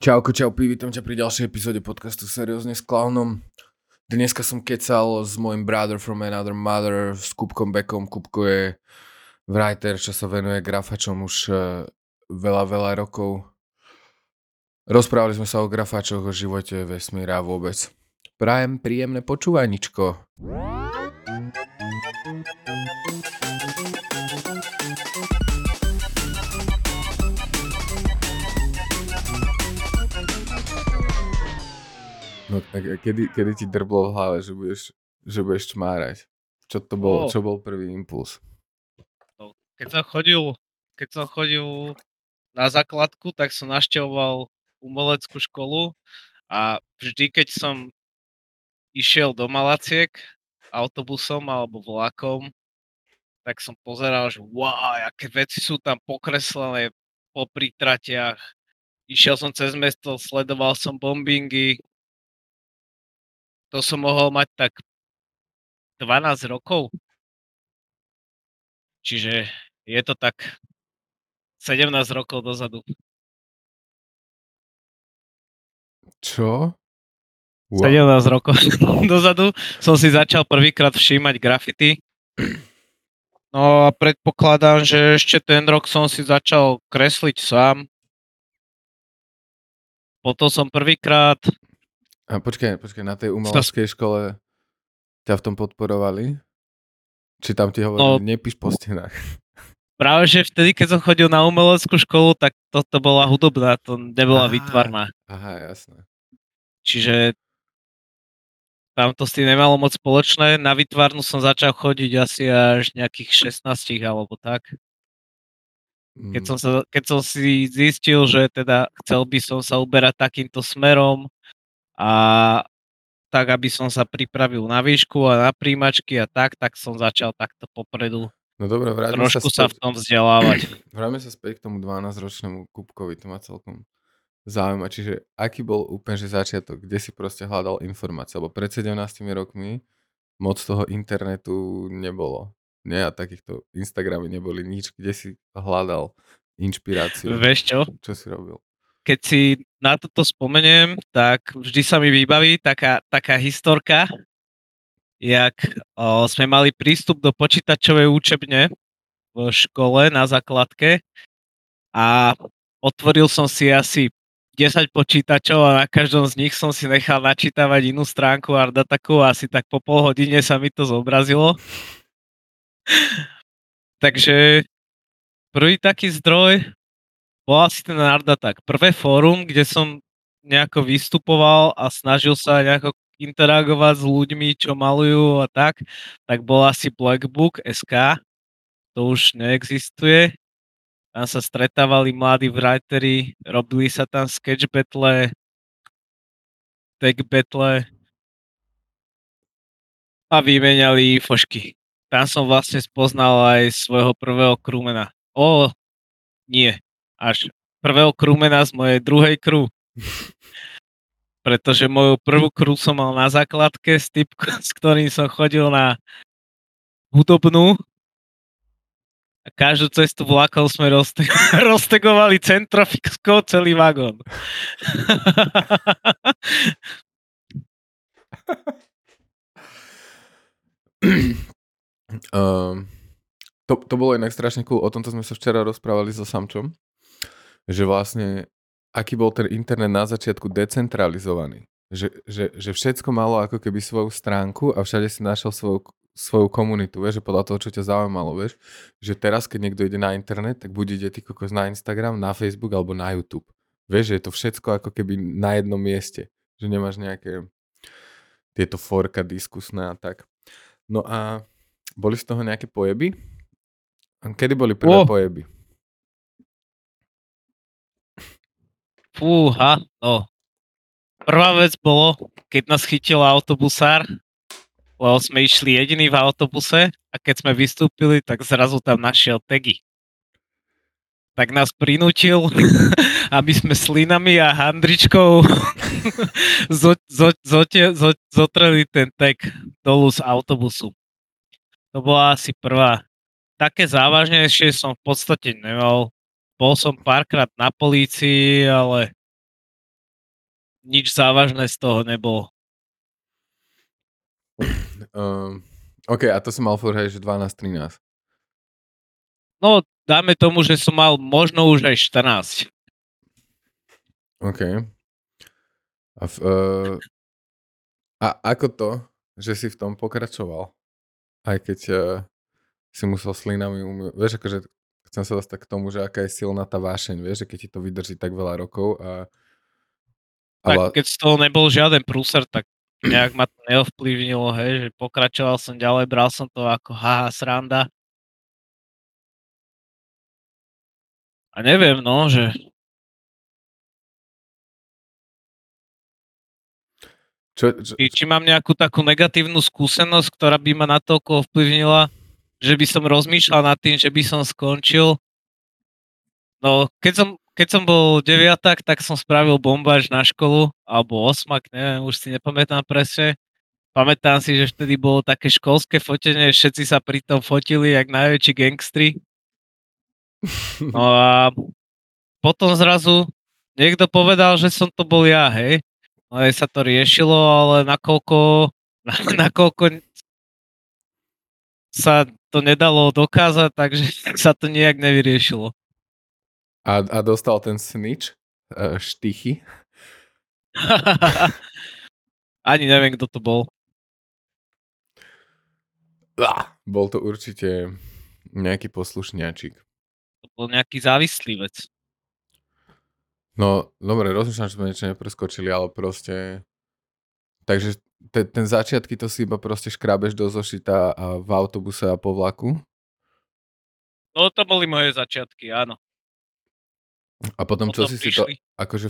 Čauko, čau, vítam ťa pri ďalšej epizóde podcastu Seriózne s klaunom. Dneska som kecal s môjim brother from another mother, s Kupkom Bekom. Kupko je writer, čo sa venuje grafačom už uh, veľa, veľa rokov. Rozprávali sme sa o grafačoch, o živote, vesmíra vôbec. Prajem príjemné počúvaničko. No tak kedy, kedy ti drblo v hlave, že budeš, že budeš čmárať? Čo to bol, Oh. čo bol prvý impuls? No, keď som chodil, keď som chodil na základku, tak som naštevoval umeleckú školu a vždy, keď som išiel do Malaciek autobusom alebo vlakom, tak som pozeral, že wow, aké veci sú tam pokreslené po prítratiach. Išiel som cez mesto, sledoval som bombingy. To som mohol mať tak 12 rokov. Čiže je to tak 17 rokov dozadu. Čo? 17 rokov dozadu som si začal prvýkrát všímať grafity. No a predpokladám, že ešte ten rok som si začal kresliť sám. Potom som prvýkrát, A počkaj, počkaj, na tej umeleckej škole ťa v tom podporovali? Či tam ti hovorili, No. nepíš po stenách? práve že vtedy, keď som chodil na umeleckú školu, tak toto bola hudobná, to nebola Á. výtvarná. Aha, jasné. Čiže tam to s tým nemalo moc spoločné. Na výtvarnú som začal chodiť asi až nejakých 16 alebo tak. Keď Mm, som, sa, keď som si zistil, že teda chcel by som sa uberať takýmto smerom a tak, aby som sa pripravil na výšku a na príjmačky a tak, tak som začal takto popredu No dobre, vráťme sa, trošku sa v späť, tom vzdelávať. vráťme sa späť k tomu 12-ročnému Kupkovi, to ma celkom zaujíma. Čiže aký bol úplne že začiatok, kde si proste hľadal informácie? Lebo pred 17 rokmi moc toho internetu nebolo. Nie, a takýchto Instagramy neboli nič, kde si hľadal inšpiráciu. Vieš čo? Čo si robil? Keď si na toto spomeniem, tak vždy sa mi vybaví taká, taká historka, jak o, sme mali prístup do počítačovej účebne v škole na základke a otvoril som si asi 10 počítačov a na každom z nich som si nechal načítavať inú stránku Ardataku a asi tak po pol hodine sa mi to zobrazilo. Takže prvý taký zdroj bol asi ten Ardatak. Prvé fórum, kde som nejako vystupoval a snažil sa nejako interagovať s ľuďmi, čo malujú a tak, tak bol asi Blackbook SK, to už neexistuje. Tam sa stretávali mladí writeri, robili sa tam sketch battle, tag battle a vymenali fošky. Tam som vlastne spoznal aj svojho prvého krúmena. O, nie, až prvého krúmena z mojej druhej krú. Pretože moju prvú krú som mal na základke s typkom, s ktorým som chodil na hudobnú a každú cestu vlakov sme rozte- roztegovali centrofixkou celý vagón. Um, to, to bolo inak strašne cool, o tomto sme sa včera rozprávali so Samčom, že vlastne aký bol ten internet na začiatku decentralizovaný. Že, že, že všetko malo ako keby svoju stránku a všade si našiel svoju, svoju komunitu, vieš, že podľa toho, čo ťa zaujímalo, vieš, že teraz, keď niekto ide na internet, tak buď ide ty kokos na Instagram, na Facebook alebo na YouTube. Vieš, že je to všetko ako keby na jednom mieste, že nemáš nejaké tieto forka diskusné a tak. No a boli z toho nejaké pojeby? Kedy boli prvé O. pojeby? Fúha, no. Prvá vec bolo, keď nás chytil autobusár, lebo sme išli jediní v autobuse a keď sme vystúpili, tak zrazu tam našiel tagy. Tak nás prinútil, aby sme s linami a handričkou zo, zotreli ten tag dolu z autobusu. To bola asi prvá. Také závažnejšie som v podstate nemal. Bol som párkrát na polícii, ale nič závažné z toho nebolo. Um, OK, a to som mal furt, hej, že 12-13. No, dáme tomu, že som mal možno už aj 14. OK. A, v, uh, a ako to, že si v tom pokračoval? Aj keď uh, si musel s linami umývať. Vieš, akože chcem sa dostať k tomu, že aká je silná tá vášeň, vieš, že keď ti to vydrží tak veľa rokov a... Tak ale... keď z toho nebol žiaden prúser, tak nejak ma to neovplyvnilo, hej, že pokračoval som ďalej, bral som to ako haha sranda. A neviem, no, že Čo, čo, či, či mám nejakú takú negatívnu skúsenosť, ktorá by ma natoľko ovplyvnila, že by som rozmýšľal nad tým, že by som skončil. No, keď som, keď som bol deviatak, tak som spravil bombaž na školu, alebo osmak, neviem, už si nepamätám presne. Pamätám si, že vtedy bolo také školské fotenie, všetci sa pri tom fotili, jak najväčší gangstri. No a potom zrazu niekto povedal, že som to bol ja, hej aj sa to riešilo, ale nakoľko, na, nakoľko sa to nedalo dokázať, takže sa to nejak nevyriešilo. A, a dostal ten snitch uh, štychy? Ani neviem, kto to bol. Bol to určite nejaký poslušňačik. To bol nejaký závislý vec. No, dobre, rozmýšľam, že sme niečo nepreskočili, ale proste... Takže te, ten začiatky to si iba proste škrábeš do zošita a v autobuse a po vlaku? No, to boli moje začiatky, áno. A potom, potom čo si prišli. si to... Akože...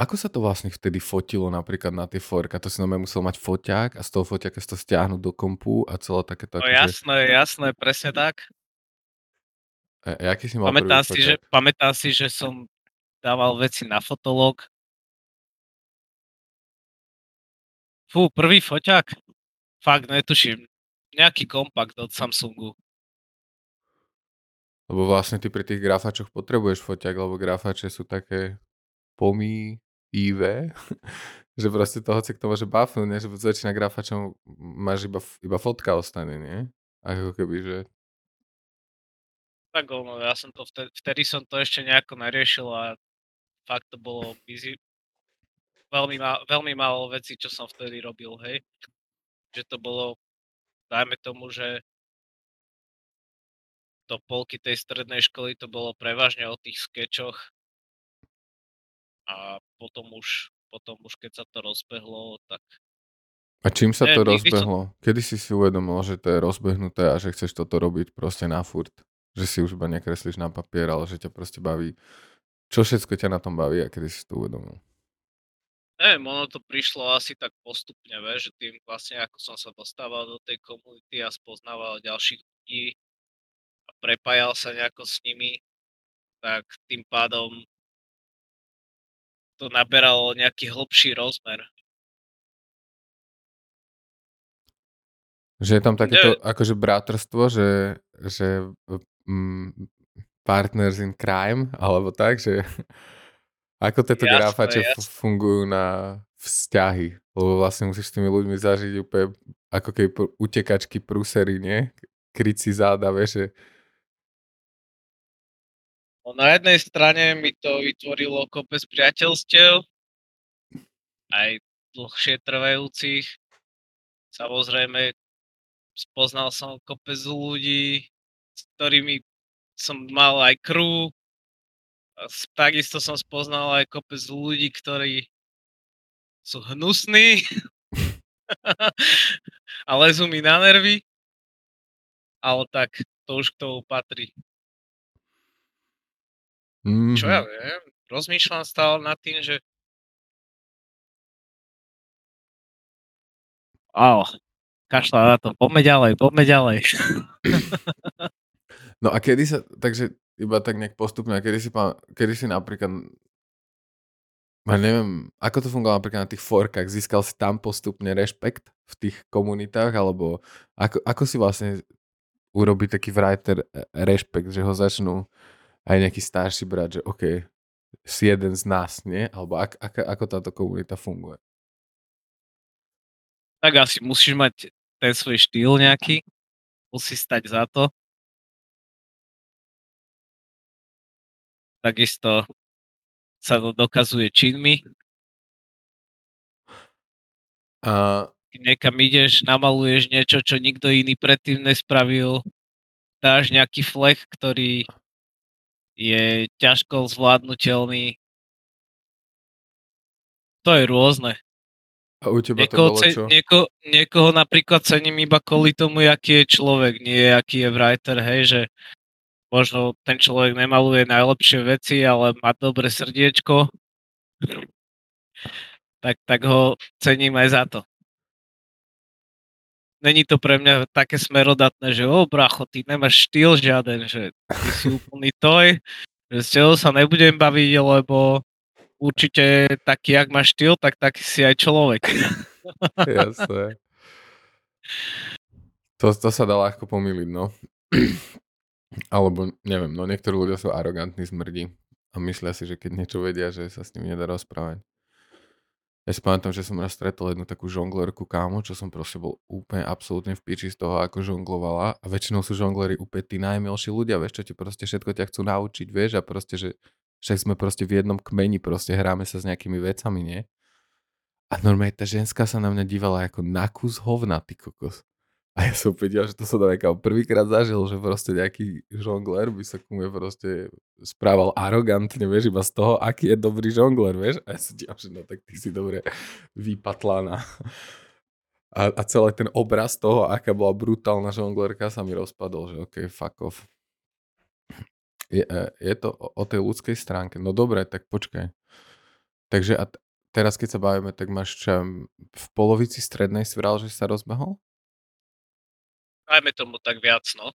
Ako sa to vlastne vtedy fotilo napríklad na tie forka? To si nové musel mať foťák a z toho foťáka si to stiahnuť do kompu a celé takéto... No akože... jasné, jasné, presne tak. E, aký si mal pamätám si, že, pamätám si, že som dával veci na fotolog. Fú, prvý foťák? Fakt netuším. Nejaký kompakt od Samsungu. Lebo vlastne ty pri tých grafačoch potrebuješ foťák, lebo grafače sú také pomí, IV, že proste toho hoci kto môže buffnúť, nie? že väčšina grafačov máš iba, iba fotka ostane, nie? Ako keby, že... Tak ono, ja som to vtedy, vtedy som to ešte nejako neriešil a fakt to bolo busy. Veľmi, má, veľmi málo vecí, čo som vtedy robil, hej. Že to bolo, dajme tomu, že do polky tej strednej školy to bolo prevažne o tých skečoch a potom už, potom už keď sa to rozbehlo, tak a čím sa to rozbehlo? Som... Kedy si si uvedomil, že to je rozbehnuté a že chceš toto robiť proste na furt? Že si už iba nekreslíš na papier, ale že ťa proste baví čo všetko ťa na tom baví a kedy si to uvedomil? Neviem, ono to prišlo asi tak postupne, ve, že tým vlastne ako som sa dostával do tej komunity a spoznával ďalších ľudí a prepájal sa nejako s nimi, tak tým pádom to naberalo nejaký hlbší rozmer. Že je tam takéto Neviem. akože bratrstvo, že, že mm, partners in crime, alebo tak, že ako tieto jasné, fungujú na vzťahy, lebo vlastne musíš s tými ľuďmi zažiť úplne ako keby utekačky prúsery, nie? Kryť si záda, vieš, že... No, na jednej strane mi to vytvorilo kopec priateľstiev, aj dlhšie trvajúcich. Samozrejme, spoznal som kopec ľudí, s ktorými som mal aj crew, takisto som spoznal aj kopec ľudí, ktorí sú hnusní a lezú mi na nervy, ale tak to už k tomu patrí. Mm-hmm. Čo ja viem, rozmýšľam stále nad tým, že Wow, kašľa na to, poďme ďalej, poďme ďalej. No a kedy sa, takže iba tak nejak postupne, kedy si, kedy si napríklad, ja neviem, ako to fungovalo napríklad na tých forkách, získal si tam postupne rešpekt v tých komunitách, alebo ako, ako si vlastne urobí taký writer e, rešpekt, že ho začnú aj nejaký starší brať, že OK, si jeden z nás, nie? Alebo ak, ak, ako táto komunita funguje? Tak asi musíš mať ten svoj štýl nejaký, musí stať za to. Takisto sa to dokazuje činmi. A Niekam ideš, namaluješ niečo, čo nikto iný predtým nespravil, dáš nejaký flech, ktorý je ťažko zvládnutelný. To je rôzne. A u teba to Niekoho, bolo ce- čo? nieko, niekoho napríklad cením iba kvôli tomu, aký je človek, nie aký je writer, hej, že možno ten človek nemaluje najlepšie veci, ale má dobré srdiečko, tak, tak ho cením aj za to. Není to pre mňa také smerodatné, že o bracho, ty nemáš štýl žiaden, že ty si úplný toj, že s tebou sa nebudem baviť, lebo určite taký, jak máš štýl, tak taký si aj človek. Jasné. To, to sa dá ľahko pomýliť, no. Alebo, neviem, no niektorí ľudia sú arogantní smrdi a myslia si, že keď niečo vedia, že sa s ním nedá rozprávať. Ja si pamätám, že som raz stretol jednu takú žonglerku kámo, čo som proste bol úplne absolútne v piči z toho, ako žonglovala a väčšinou sú žonglery úplne tí najmilší ľudia, vieš, čo ti proste všetko ťa chcú naučiť, vieš, a proste, že však sme proste v jednom kmeni, proste hráme sa s nejakými vecami, nie? A normálne tá ženská sa na mňa dívala ako na kus hovna, ty kokos. A ja som vedel, že to som tam prvýkrát zažil, že proste nejaký žongler by sa ku mne proste správal arogantne, vieš, iba z toho, aký je dobrý žongler, vieš. A ja som díval, že no tak ty si dobre vypatlaná. A, a celý ten obraz toho, aká bola brutálna žonglerka, sa mi rozpadol, že OK, fuck off. Je, e, je to o, o tej ľudskej stránke. No dobre, tak počkaj. Takže a t- teraz, keď sa bavíme, tak máš čo, v polovici strednej si vral, že sa rozbehol? Dajme tomu tak viac, no.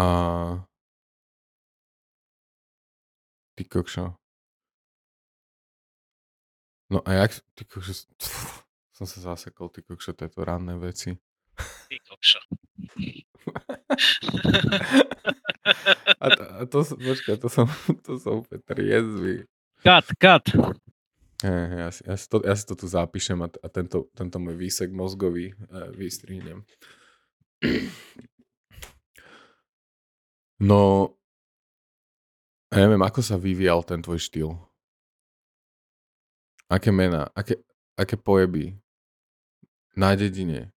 A... Ty kokšo. No a jak... Ty kokšo... Pff, som sa zasekol, ty kokšo, tieto ranné veci. Ty kokšo. A to, a to počkaj, to som, to som úplne triezvy. Kat, kat. Ja, ja, si to, ja si to tu zapíšem a, a tento, tento môj výsek mozgový e, vystrihnem. No, ja neviem, ako sa vyvíjal ten tvoj štýl? Aké mená, aké, aké pojeby na dedine?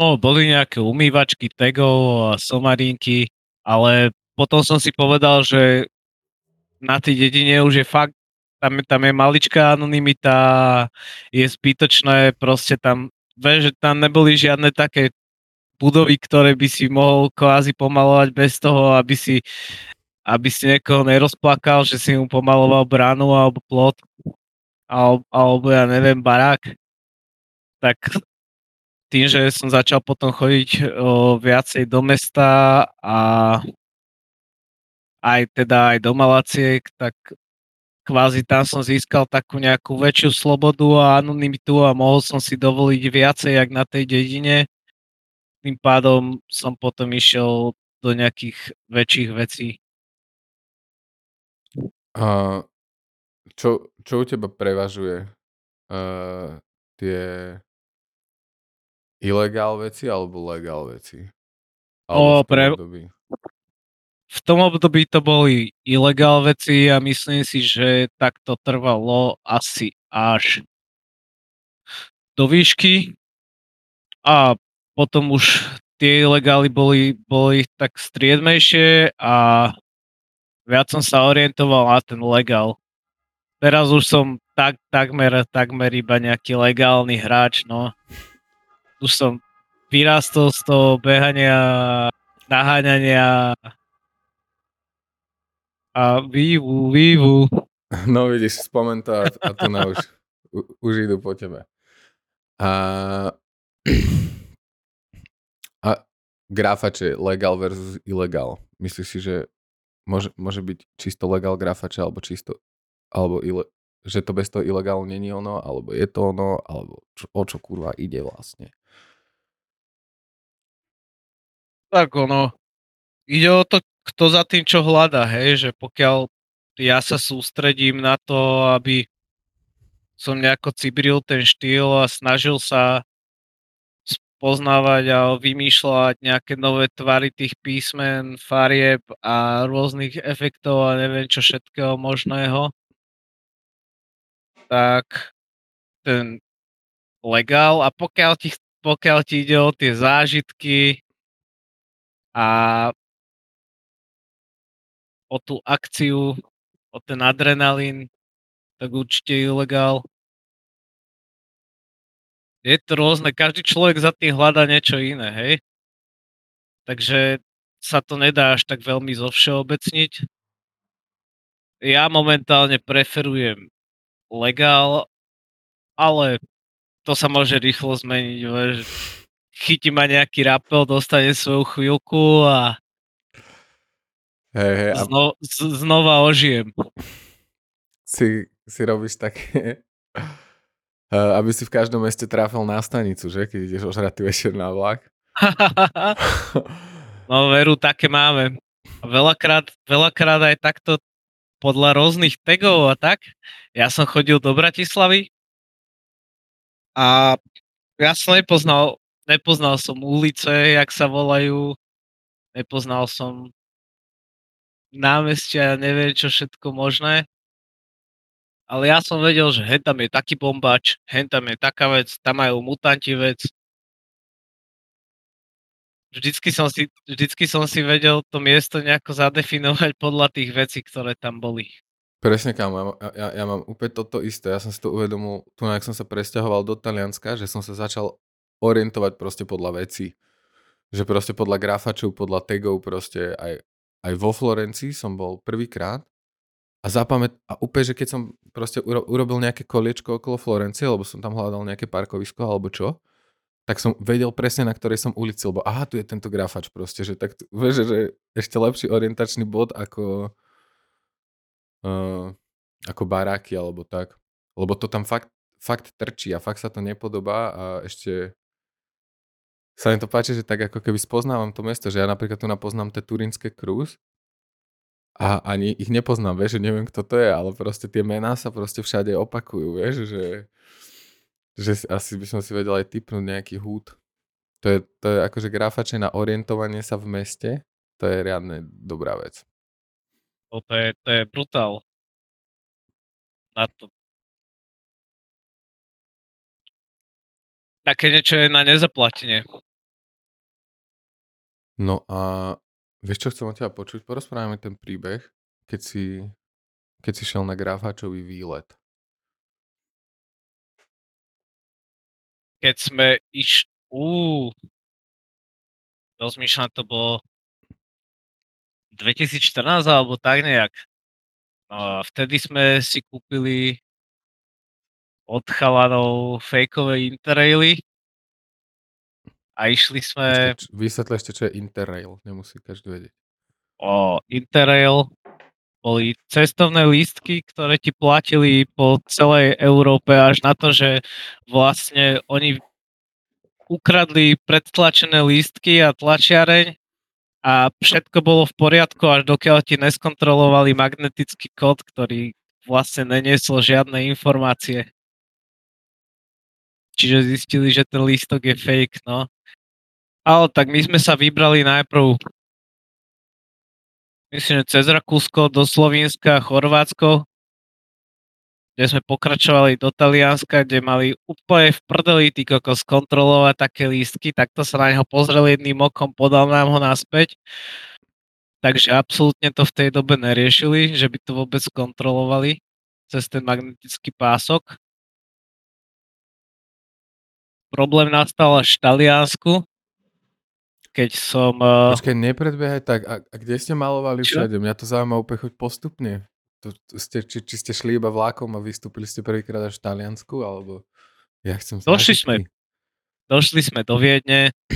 No, boli nejaké umývačky tagov a somarinky, ale potom som si povedal, že na tej dedine už je fakt, tam, tam je maličká anonimita, je zbytočné, proste tam, vieš, že tam neboli žiadne také budovy, ktoré by si mohol kvázi pomalovať bez toho, aby si, aby si niekoho nerozplakal, že si mu pomaloval bránu alebo plot, alebo, alebo ja neviem, barák. Tak tým, že som začal potom chodiť o, viacej do mesta a aj teda aj do Malaciek, tak kvázi tam som získal takú nejakú väčšiu slobodu a anonymitu a mohol som si dovoliť viacej, jak na tej dedine. Tým pádom som potom išiel do nejakých väčších vecí. A čo, čo u teba prevažuje? Uh, tie ilegál veci alebo legál veci? O, Alebo tom pre-? V tom období to boli ilegál veci a myslím si, že tak to trvalo asi až do výšky a potom už tie ilegály boli, boli tak striedmejšie a viac som sa orientoval na ten legál. Teraz už som tak, takmer, takmer iba nejaký legálny hráč, no. Už som vyrástol z toho behania, naháňania a vývu, vývu. No vidíš, spomen to a, a tu na už, u, už idú po tebe. A, a grafače, legál versus ilegál. Myslíš si, že môže, môže byť čisto legál grafače, alebo čisto, alebo ile, že to bez toho ilegálu není ono, alebo je to ono, alebo čo, o čo kurva ide vlastne. Tak ono, ide o to, kto za tým čo hľada, hej, že pokiaľ ja sa sústredím na to, aby som nejako cibril ten štýl a snažil sa spoznávať a vymýšľať nejaké nové tvary tých písmen, farieb a rôznych efektov a neviem čo všetkého možného, tak ten legál a pokiaľ ti, pokiaľ ti ide o tie zážitky a o tú akciu, o ten adrenalín, tak určite ilegál. Je to rôzne, každý človek za tým hľadá niečo iné, hej? Takže sa to nedá až tak veľmi zovšeobecniť. Ja momentálne preferujem legál, ale to sa môže rýchlo zmeniť, že chytí ma nejaký rapel, dostane svoju chvíľku a Hej, hej, a zno, znova ožijem. si, si robíš také, eh, aby si v každom meste tráfil na stanicu, že? Keď ideš ožratý večer na vlak. no veru, také máme. Veľakrát, veľakrát aj takto podľa rôznych tagov a tak. Ja som chodil do Bratislavy a ja som nepoznal, nepoznal som ulice, jak sa volajú, nepoznal som námestia, neviem čo všetko možné. Ale ja som vedel, že hen tam je taký bombač, hen tam je taká vec, tam majú mutanti vec. Vždycky som si, vždycky som si vedel to miesto nejako zadefinovať podľa tých vecí, ktoré tam boli. Presne kam, ja, ja, ja mám úplne toto isté. Ja som si to uvedomil, tu jak som sa presťahoval do Talianska, že som sa začal orientovať proste podľa vecí. Že proste podľa grafačov, podľa tagov proste aj, aj vo Florencii som bol prvýkrát a zapamät, a úplne, že keď som proste uro, urobil nejaké koliečko okolo Florencie, lebo som tam hľadal nejaké parkovisko alebo čo, tak som vedel presne, na ktorej som ulici, lebo aha, tu je tento grafač proste, že tak, vieš, že ešte lepší orientačný bod ako, uh, ako baráky alebo tak. Lebo to tam fakt, fakt trčí a fakt sa to nepodobá a ešte sa mi to páči, že tak ako keby spoznávam to mesto, že ja napríklad tu napoznám tie turínske krúz a ani ich nepoznám, vieš, že neviem, kto to je, ale proste tie mená sa proste všade opakujú, vieš, že, že asi by som si vedel aj typnúť nejaký húd. To je, to je akože grafače na orientovanie sa v meste, to je riadne dobrá vec. To je, to je brutál. Na to. Také niečo je na nezaplatenie. No a vieš, čo chcem od teba počuť? Porozprávame ten príbeh, keď si, keď si šiel na grafáčový výlet. Keď sme iš... Ú, rozmýšľam, to bolo 2014 alebo tak nejak. No a vtedy sme si kúpili od chalanov fejkové interraily a išli sme... Ešte, ešte, čo je Interrail, nemusí každý vedieť. O, Interrail boli cestovné lístky, ktoré ti platili po celej Európe až na to, že vlastne oni ukradli predtlačené lístky a tlačiareň a všetko bolo v poriadku, až dokiaľ ti neskontrolovali magnetický kód, ktorý vlastne neniesol žiadne informácie. Čiže zistili, že ten lístok je fake, no. Ale tak my sme sa vybrali najprv myslím, že cez Rakúsko do Slovenska Chorvátsko, kde sme pokračovali do Talianska, kde mali úplne v prdeli tí kokos kontrolovať také lístky, takto sa na neho pozrel jedným okom, podal nám ho naspäť. Takže absolútne to v tej dobe neriešili, že by to vôbec kontrolovali cez ten magnetický pások. Problém nastal až v Taliansku, keď som... Uh... Počkaj, nepredbiehaj tak. A, a kde ste malovali Čo? všade? Mňa to zaujíma úplne postupne. To, to ste, či, či ste šli iba vlákom a vystúpili ste prvýkrát až v Taliansku, alebo ja chcem Došli sme. Došli sme do Viedne.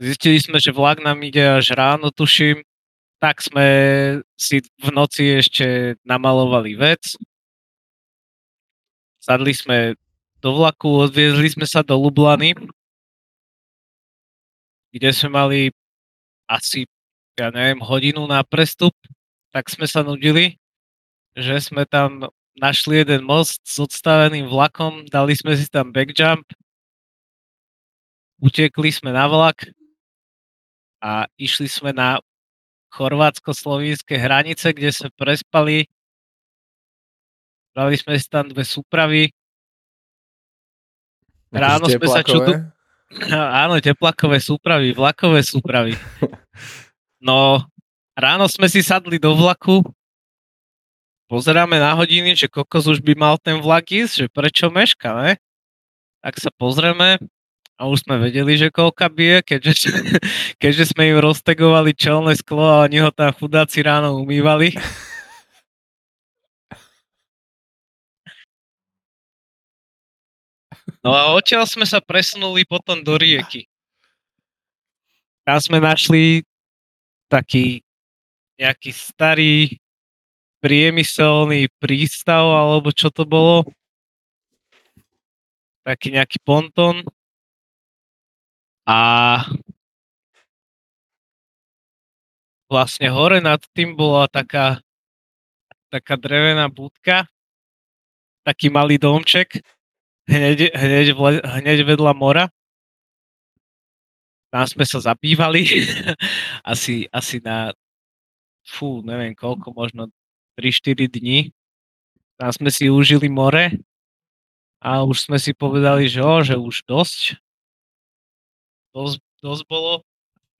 Zistili sme, že vlak nám ide až ráno, tuším. Tak sme si v noci ešte namalovali vec. Sadli sme do vlaku, odviezli sme sa do Lublany kde sme mali asi, ja neviem, hodinu na prestup, tak sme sa nudili, že sme tam našli jeden most s odstaveným vlakom, dali sme si tam backjump, utekli sme na vlak a išli sme na chorvátsko-slovinské hranice, kde sme prespali. Dali sme si tam dve súpravy. Ráno sme sa čudu... Áno, teplakové súpravy, vlakové súpravy. No, ráno sme si sadli do vlaku, pozeráme na hodiny, že kokos už by mal ten vlak ísť, že prečo meška, ne? Tak sa pozrieme a už sme vedeli, že koľka bije, keďže, keďže sme im roztegovali čelné sklo a oni ho tam chudáci ráno umývali. No a odtiaľ sme sa presunuli potom do rieky. Tam sme našli taký nejaký starý priemyselný prístav, alebo čo to bolo. Taký nejaký pontón. A vlastne hore nad tým bola taká, taká drevená budka, taký malý domček, hneď, hneď, vle, hneď vedľa mora. Tam sme sa zabývali asi, asi na fú, neviem koľko, možno 3-4 dní. Tam sme si užili more a už sme si povedali, že, o, že už dosť. Dosť, dosť bolo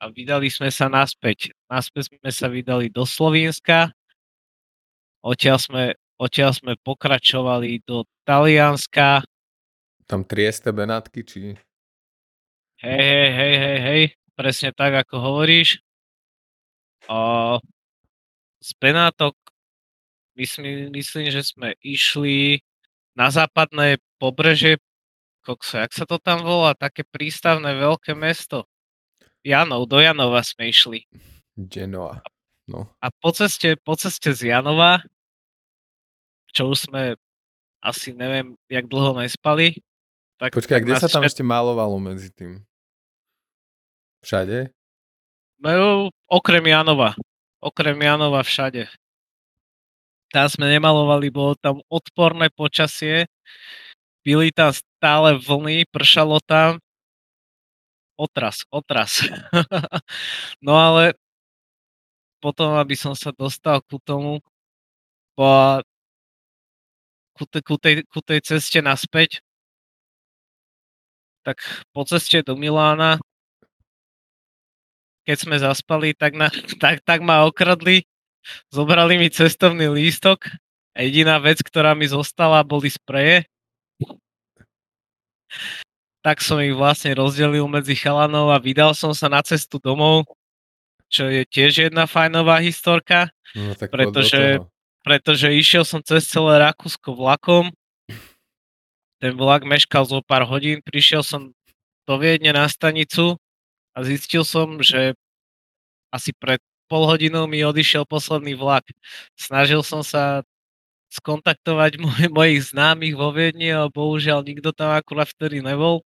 a vydali sme sa naspäť. Naspäť sme sa vydali do Slovenska. Odtiaľ sme, odtiaľ sme pokračovali do Talianska, tam Trieste, Benátky, či... Hej, hej, hej, hej, hej, presne tak, ako hovoríš. A z Benátok myslím, myslím, že sme išli na západné pobreže, kokso, jak sa to tam volá, také prístavné veľké mesto. Janov, do Janova sme išli. Genoa. No. A po ceste, po ceste z Janova, čo už sme asi neviem, jak dlho nespali, tak, Počkaj, tak kde sa tam ešte malovalo medzi tým? Všade? No, okrem Janova. Okrem Janova všade. Tam sme nemalovali, bolo tam odporné počasie, byli tam stále vlny, pršalo tam. Otras, otras. no ale potom, aby som sa dostal ku tomu, po, ku, te, ku, tej, ku tej ceste naspäť, tak po ceste do Milána, keď sme zaspali, tak, na, tak, tak ma okradli, zobrali mi cestovný lístok a jediná vec, ktorá mi zostala, boli spreje. Tak som ich vlastne rozdelil medzi chalanov a vydal som sa na cestu domov, čo je tiež jedna fajnová historka, no, tak pretože, pretože išiel som cez celé Rakúsko vlakom ten vlak meškal zo pár hodín, prišiel som do Viedne na stanicu a zistil som, že asi pred pol hodinou mi odišiel posledný vlak. Snažil som sa skontaktovať moj, mojich známych vo Viedni, ale bohužiaľ nikto tam akurát vtedy nebol.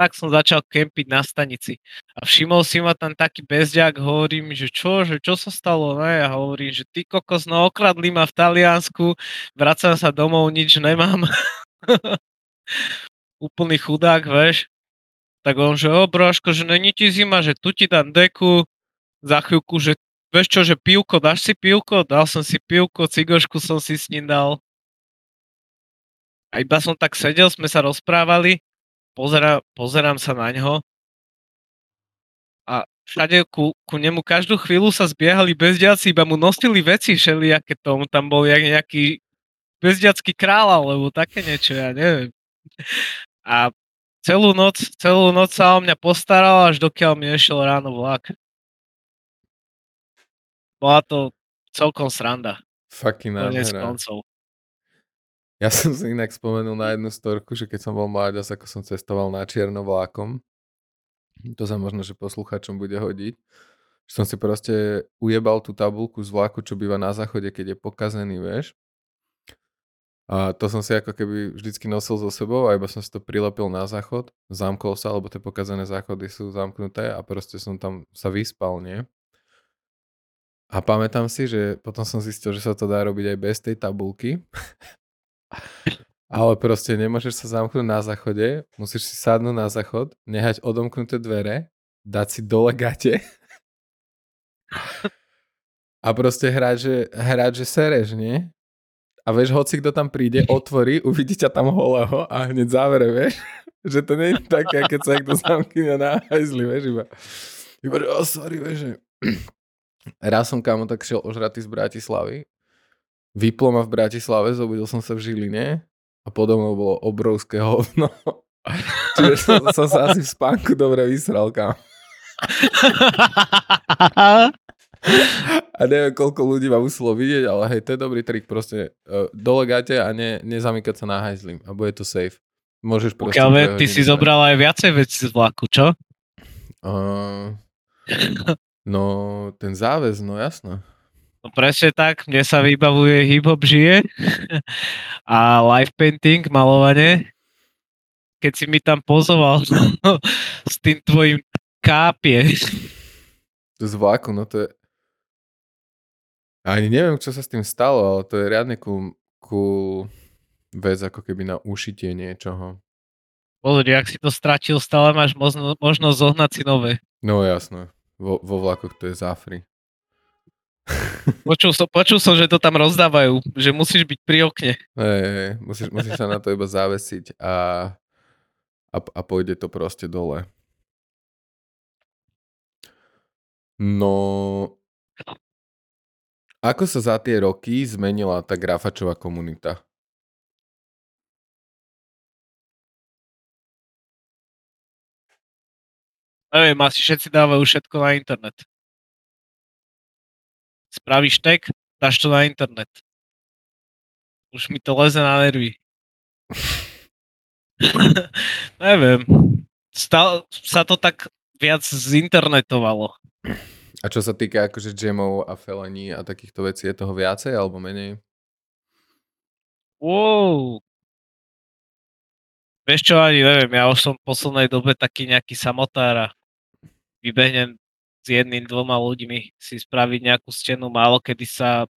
Tak som začal kempiť na stanici. A všimol si ma tam taký bezďak, hovorím, že čo, že čo sa stalo, ne? A hovorím, že ty kokos, no okradli ma v Taliansku, vracam sa domov, nič nemám. úplný chudák, veš. Tak on, že o bráško, že není ti zima, že tu ti dám deku, za chvíľku, že vieš čo, že pivko, dáš si pivko? Dal som si pivko, cigošku som si s ním dal. A iba som tak sedel, sme sa rozprávali, pozera, pozerám sa na ňo a všade ku, ku nemu každú chvíľu sa zbiehali bezdiaci, iba mu nosili veci všelijaké tomu, tam bol jak nejaký bezdiacký král alebo také niečo, ja neviem. A celú noc, celú noc sa o mňa postaral, až dokiaľ mi nešiel ráno vlak. Bola to celkom sranda. Fucking nádhera. Ja som si inak spomenul na jednu storku, že keď som bol mláďas, ako som cestoval na čierno vlákom, to sa možno, že posluchačom bude hodiť, že som si proste ujebal tú tabulku z vlaku, čo býva na záchode, keď je pokazený, vieš. A to som si ako keby vždycky nosil so sebou a iba som si to prilepil na záchod, zamkol sa, lebo tie pokazené záchody sú zamknuté a proste som tam sa vyspal, nie? A pamätám si, že potom som zistil, že sa to dá robiť aj bez tej tabulky. Ale proste nemôžeš sa zamknúť na záchode, musíš si sadnúť na záchod, nehať odomknuté dvere, dať si dole gate a proste hrať, že, hrať, že sereš, nie? A vieš, hoci kto tam príde, otvorí, uvidí ťa tam holého a hneď závere, vieš? Že to nie je také, keď sa niekto zamkne na hajzli, vieš, iba. Iba, oh, sorry, vieš, že... Raz som kámo tak šiel ožratý z Bratislavy. Vyplo ma v Bratislave, zobudil som sa v Žiline a podo mnou bolo obrovské hovno. Čiže som, som sa asi v spánku dobre vysral, kam. A neviem, koľko ľudí ma muselo vidieť, ale hej, to je dobrý trik, proste uh, dolegate a ne, nezamykať sa na hajzlim a bude to safe. Môžeš proste... Pokiaľ ty si zobral aj viacej vecí z vlaku, čo? Uh, no, ten záväz, no jasno. No presne tak, mne sa vybavuje hip-hop žije a live painting, malovanie. Keď si mi tam pozoval s tým tvojim kápie. Z vlaku, no to je... Ani neviem, čo sa s tým stalo, ale to je riadne cool, cool vec, ako keby na ušitie niečoho. Pozri, ak si to stratil, stále máš možno, možnosť zohnať si nové. No jasno, vo, vo vlakoch to je záfri. Počul som, počul som, že to tam rozdávajú, že musíš byť pri okne. Hej, hej, musíš, musíš sa na to iba zavesiť a, a, a pôjde to proste dole. No, ako sa za tie roky zmenila tá grafačová komunita? Neviem, asi všetci dávajú všetko na internet. Spravíš tag, dáš to na internet. Už mi to leze na nervy. Neviem. Stal, sa to tak viac zinternetovalo. A čo sa týka akože jamov a felení a takýchto vecí, je toho viacej alebo menej? Wow. Vieš čo, ani neviem, ja už som v poslednej dobe taký nejaký samotár a vybehnem s jedným, dvoma ľuďmi si spraviť nejakú stenu, málo kedy sa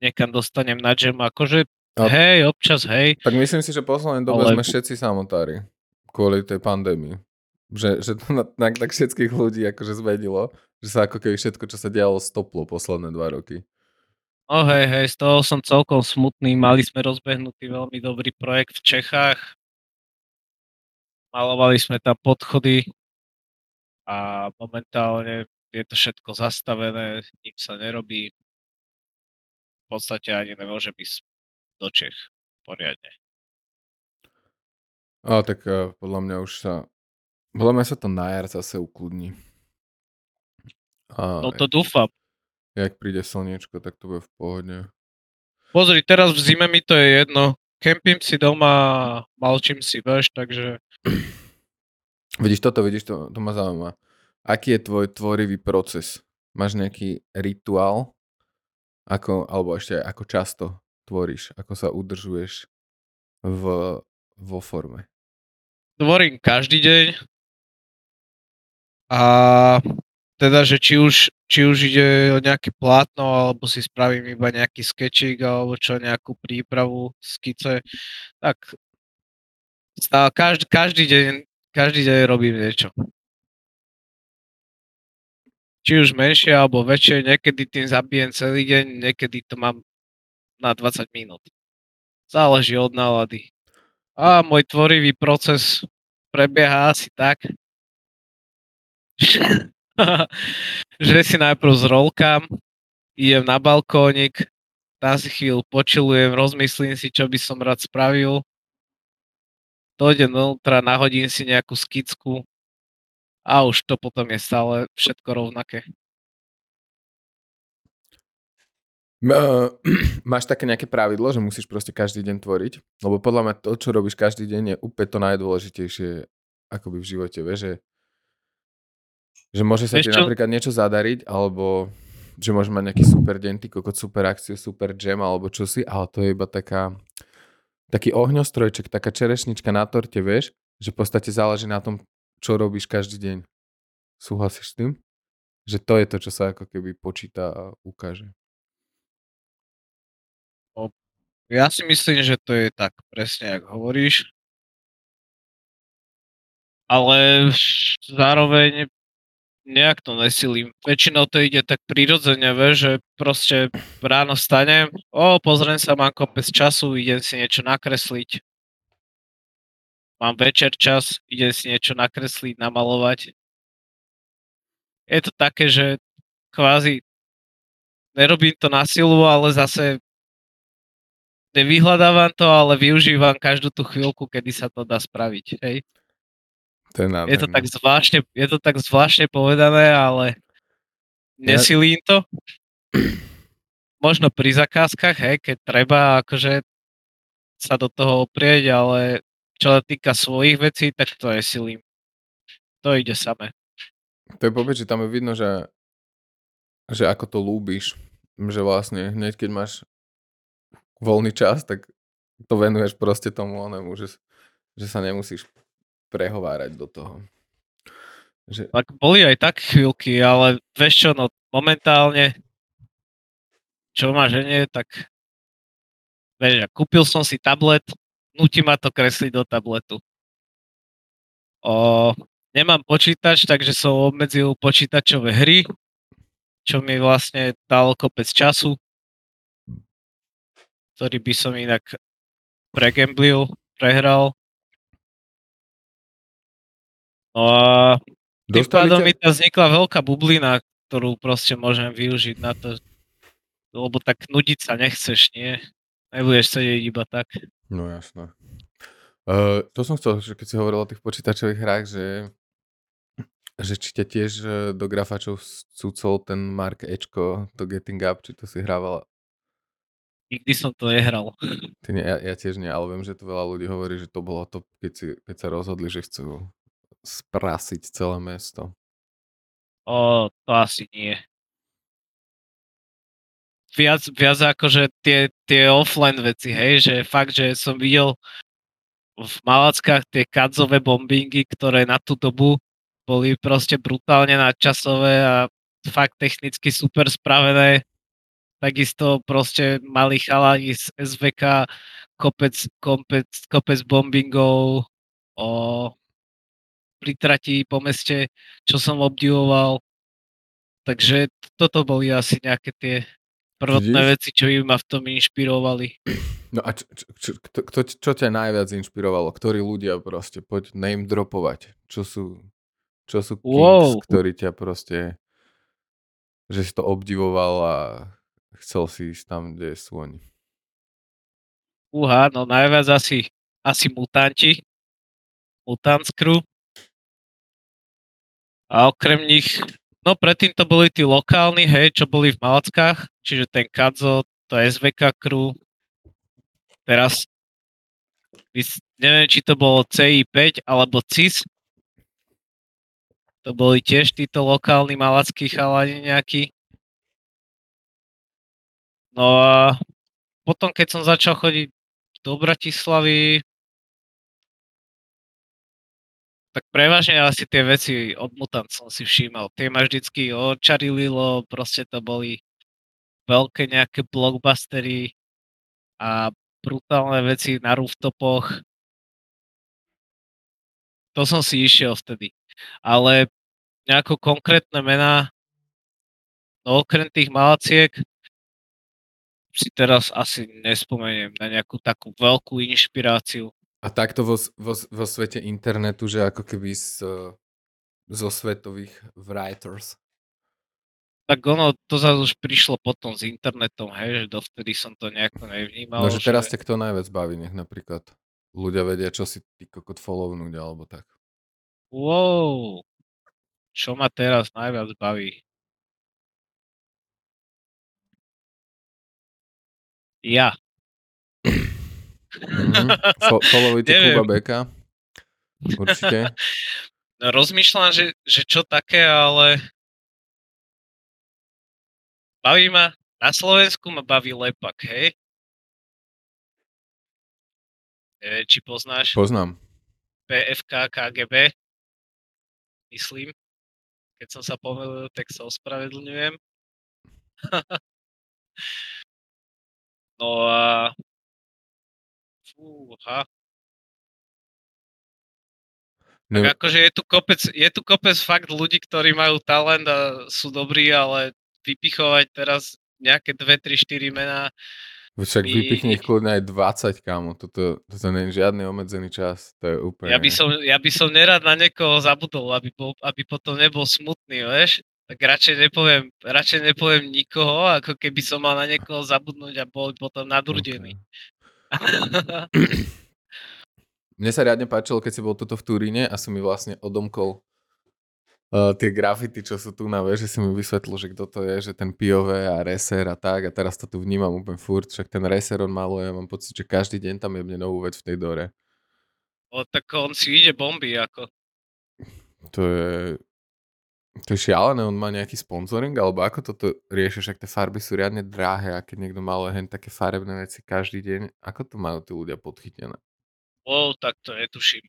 niekam dostanem na jam, akože a... hej, občas hej. Tak myslím si, že v poslednej dobe ale... sme všetci samotári kvôli tej pandémii. Že, že to na, na, na všetkých ľudí akože zvedilo, že sa ako keby všetko, čo sa dialo, stoplo posledné dva roky. No hej, hej, z toho som celkom smutný. Mali sme rozbehnutý veľmi dobrý projekt v Čechách. Malovali sme tam podchody a momentálne je to všetko zastavené, nič sa nerobí. V podstate ani nemôže ísť do Čech poriadne. A tak uh, podľa mňa už sa podľa mňa sa to na jar zase ukludní. A no to dúfam. Jak príde slniečko, tak to bude v pohode. Pozri, teraz v zime mi to je jedno. Kempím si doma, malčím si, vieš, takže... Vidíš toto, vidíš to, to ma zaujíma. Aký je tvoj tvorivý proces? Máš nejaký rituál? Ako, alebo ešte ako často tvoríš? Ako sa udržuješ v, vo forme? Tvorím každý deň. A teda, že či už, či už ide o nejaké plátno, alebo si spravím iba nejaký sketchik, alebo čo, nejakú prípravu, skice, tak každý, každý deň, každý deň robím niečo. Či už menšie alebo väčšie, niekedy tým zabijem celý deň, niekedy to mám na 20 minút. Záleží od nálady. A môj tvorivý proces prebieha asi tak, že si najprv zrolkám, idem na balkónik, tam si chvíľu počilujem, rozmyslím si, čo by som rád spravil. Dojdem dovnútra, nahodím si nejakú skicku a už to potom je stále všetko rovnaké. Máš také nejaké pravidlo, že musíš proste každý deň tvoriť? Lebo podľa mňa to, čo robíš každý deň, je úplne to najdôležitejšie akoby v živote, vieš, že že môže sa ti napríklad niečo zadariť, alebo že môže mať nejaký super deň, ty kokot, super akciu, super jam, alebo čo si, ale to je iba taká, taký ohňostrojček, taká čerešnička na torte, vieš, že v podstate záleží na tom, čo robíš každý deň. Súhlasíš s tým? Že to je to, čo sa ako keby počíta a ukáže. Ja si myslím, že to je tak presne, ako hovoríš. Ale zároveň nejak to nesilím. Väčšinou to ide tak prirodzene, vieš, že proste ráno stanem, o, pozriem sa, mám kopec času, idem si niečo nakresliť. Mám večer čas, idem si niečo nakresliť, namalovať. Je to také, že kvázi nerobím to na silu, ale zase nevyhľadávam to, ale využívam každú tú chvíľku, kedy sa to dá spraviť, hej. To je, je to tak zvláštne, je to tak zvláštne povedané, ale nesilím to. Možno pri zakázkach, hej, keď treba akože sa do toho oprieť, ale čo sa týka svojich vecí, tak to nesilím. To ide samé. To je povedz, že tam je vidno, že, že ako to lúbiš, že vlastne hneď keď máš voľný čas, tak to venuješ proste tomu onemu, že, že sa nemusíš prehovárať do toho. Že... Tak boli aj tak chvíľky, ale vieš čo, no momentálne čo ma ženie, tak vieš, kúpil som si tablet, nutí ma to kresliť do tabletu. O, nemám počítač, takže som obmedzil počítačové hry, čo mi vlastne dalo kopec času ktorý by som inak pregamblil, prehral. No a tým pádom mi tam vznikla veľká bublina, ktorú proste môžem využiť na to, lebo tak nudiť sa nechceš, nie? Nebudeš sedieť iba tak. No jasné. Uh, to som chcel, že keď si hovoril o tých počítačových hrách, že, že či ťa tiež e, do grafačov cúcol ten Mark Ečko, to Getting Up, či to si hrával Nikdy som to nehral. Ty nie, ja, ja tiež nie, ale viem, že to veľa ľudí hovorí, že to bolo to, keď, si, keď sa rozhodli, že chcú sprasiť celé mesto. O, to asi nie. Viac, viac akože tie, tie offline veci, hej, že fakt, že som videl v Malackách tie kadzové bombingy, ktoré na tú dobu boli proste brutálne nadčasové a fakt technicky super spravené takisto proste mali chalani z SVK kopec, kopec, kopec bombingov o pritratí po meste, čo som obdivoval. Takže toto boli asi nejaké tie prvotné Vidíš? veci, čo ma v tom inšpirovali. No a čo, čo, čo, čo, čo ťa najviac inšpirovalo? Ktorí ľudia proste, poď name dropovať. Čo sú, čo sú kings, wow. ktorí ťa proste, že si to obdivoval a chcel si ísť tam, kde sú oni? Uha, no najviac asi, asi mutanti. Mutants crew. A okrem nich, no predtým to boli tí lokálni, hej, čo boli v Malackách, čiže ten Kadzo, to SVK crew. Teraz neviem, či to bolo CI5 alebo CIS. To boli tiež títo lokálni malackí chalani nejakí. No a potom, keď som začal chodiť do Bratislavy, tak prevažne asi tie veci od Mutant som si všímal. Tie ma vždycky očarililo, proste to boli veľké nejaké blockbustery a brutálne veci na rooftopoch. To som si išiel vtedy. Ale nejako konkrétne mená, no okrem tých malaciek, si teraz asi nespomeniem na nejakú takú veľkú inšpiráciu. A takto vo, vo, vo svete internetu, že ako keby z, zo svetových writers. Tak ono, to zase už prišlo potom s internetom, hej, že dovtedy som to nejako nevnímal. No, že teraz že... ťa kto najviac baví, nech napríklad ľudia vedia, čo si ty kokot follownúť, alebo tak. Wow, čo ma teraz najviac baví? Ja. Mm-hmm. Fo- followujte Kuba Beka. Určite. Rozmýšľam, že, že čo také, ale baví ma, na Slovensku ma baví Lepak, hej? Neviem, či poznáš. Poznám. PFK KGB. Myslím. Keď som sa pomýlil, tak sa ospravedlňujem. no a... Ne, Tak akože je tu kopec, je tu kopec fakt ľudí, ktorí majú talent a sú dobrí, ale vypichovať teraz nejaké 2, 3, 4 mená. však my- vypichni ich kľudne aj 20, kámo. Toto, toto nie je žiadny obmedzený čas. To je úplne... Ja by, som, ja by som nerad na niekoho zabudol, aby, bol, aby potom nebol smutný, vieš? Tak radšej nepoviem, radšej nepoviem nikoho, ako keby som mal na niekoho zabudnúť a bol potom nadurdený. Okay. Mne sa riadne páčilo, keď si bol tuto v Turíne a si mi vlastne odomkol uh, tie grafity, čo sú tu na že si mi vysvetlil, že kto to je, že ten Piové a Reser a tak a teraz to tu vnímam úplne furt, však ten Reser on maluje, ja mám pocit, že každý deň tam je mne novú vec v tej dore. o, tak on si ide bomby, ako. To je, to je šialené, on má nejaký sponsoring, alebo ako toto rieši, však tie farby sú riadne drahé a keď niekto maluje hen také farebné veci každý deň, ako to majú tí ľudia podchytené? O, tak to netuším.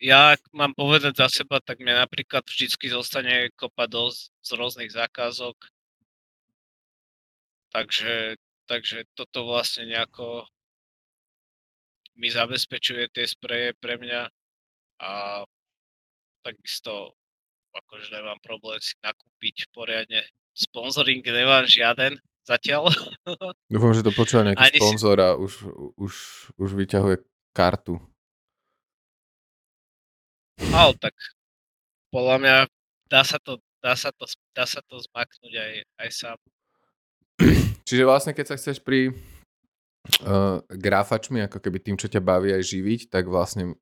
Ja, ak mám povedať za seba, tak mne napríklad vždycky zostane kopa dosť z rôznych zákazok. Takže, takže toto vlastne nejako mi zabezpečuje tie spreje pre mňa a takisto akože nemám problém si nakúpiť poriadne. Sponsoring nemám žiaden zatiaľ. Dúfam, že to počúva nejaký Ani sponzor a už, už, už vyťahuje kartu. Ale tak podľa mňa dá sa to, dá sa to, dá sa to zmaknúť aj, aj sám. Čiže vlastne, keď sa chceš pri uh, grafačmi, ako keby tým, čo ťa baví aj živiť, tak vlastne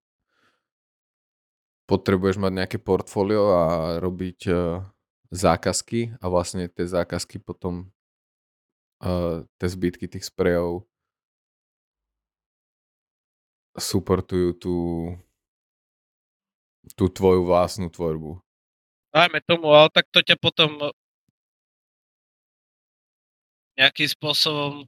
potrebuješ mať nejaké portfólio a robiť uh, zákazky a vlastne tie zákazky potom uh, tie zbytky tých sprejov supportujú tú, tú tvoju vlastnú tvorbu. Dajme tomu, ale tak to ťa potom nejakým spôsobom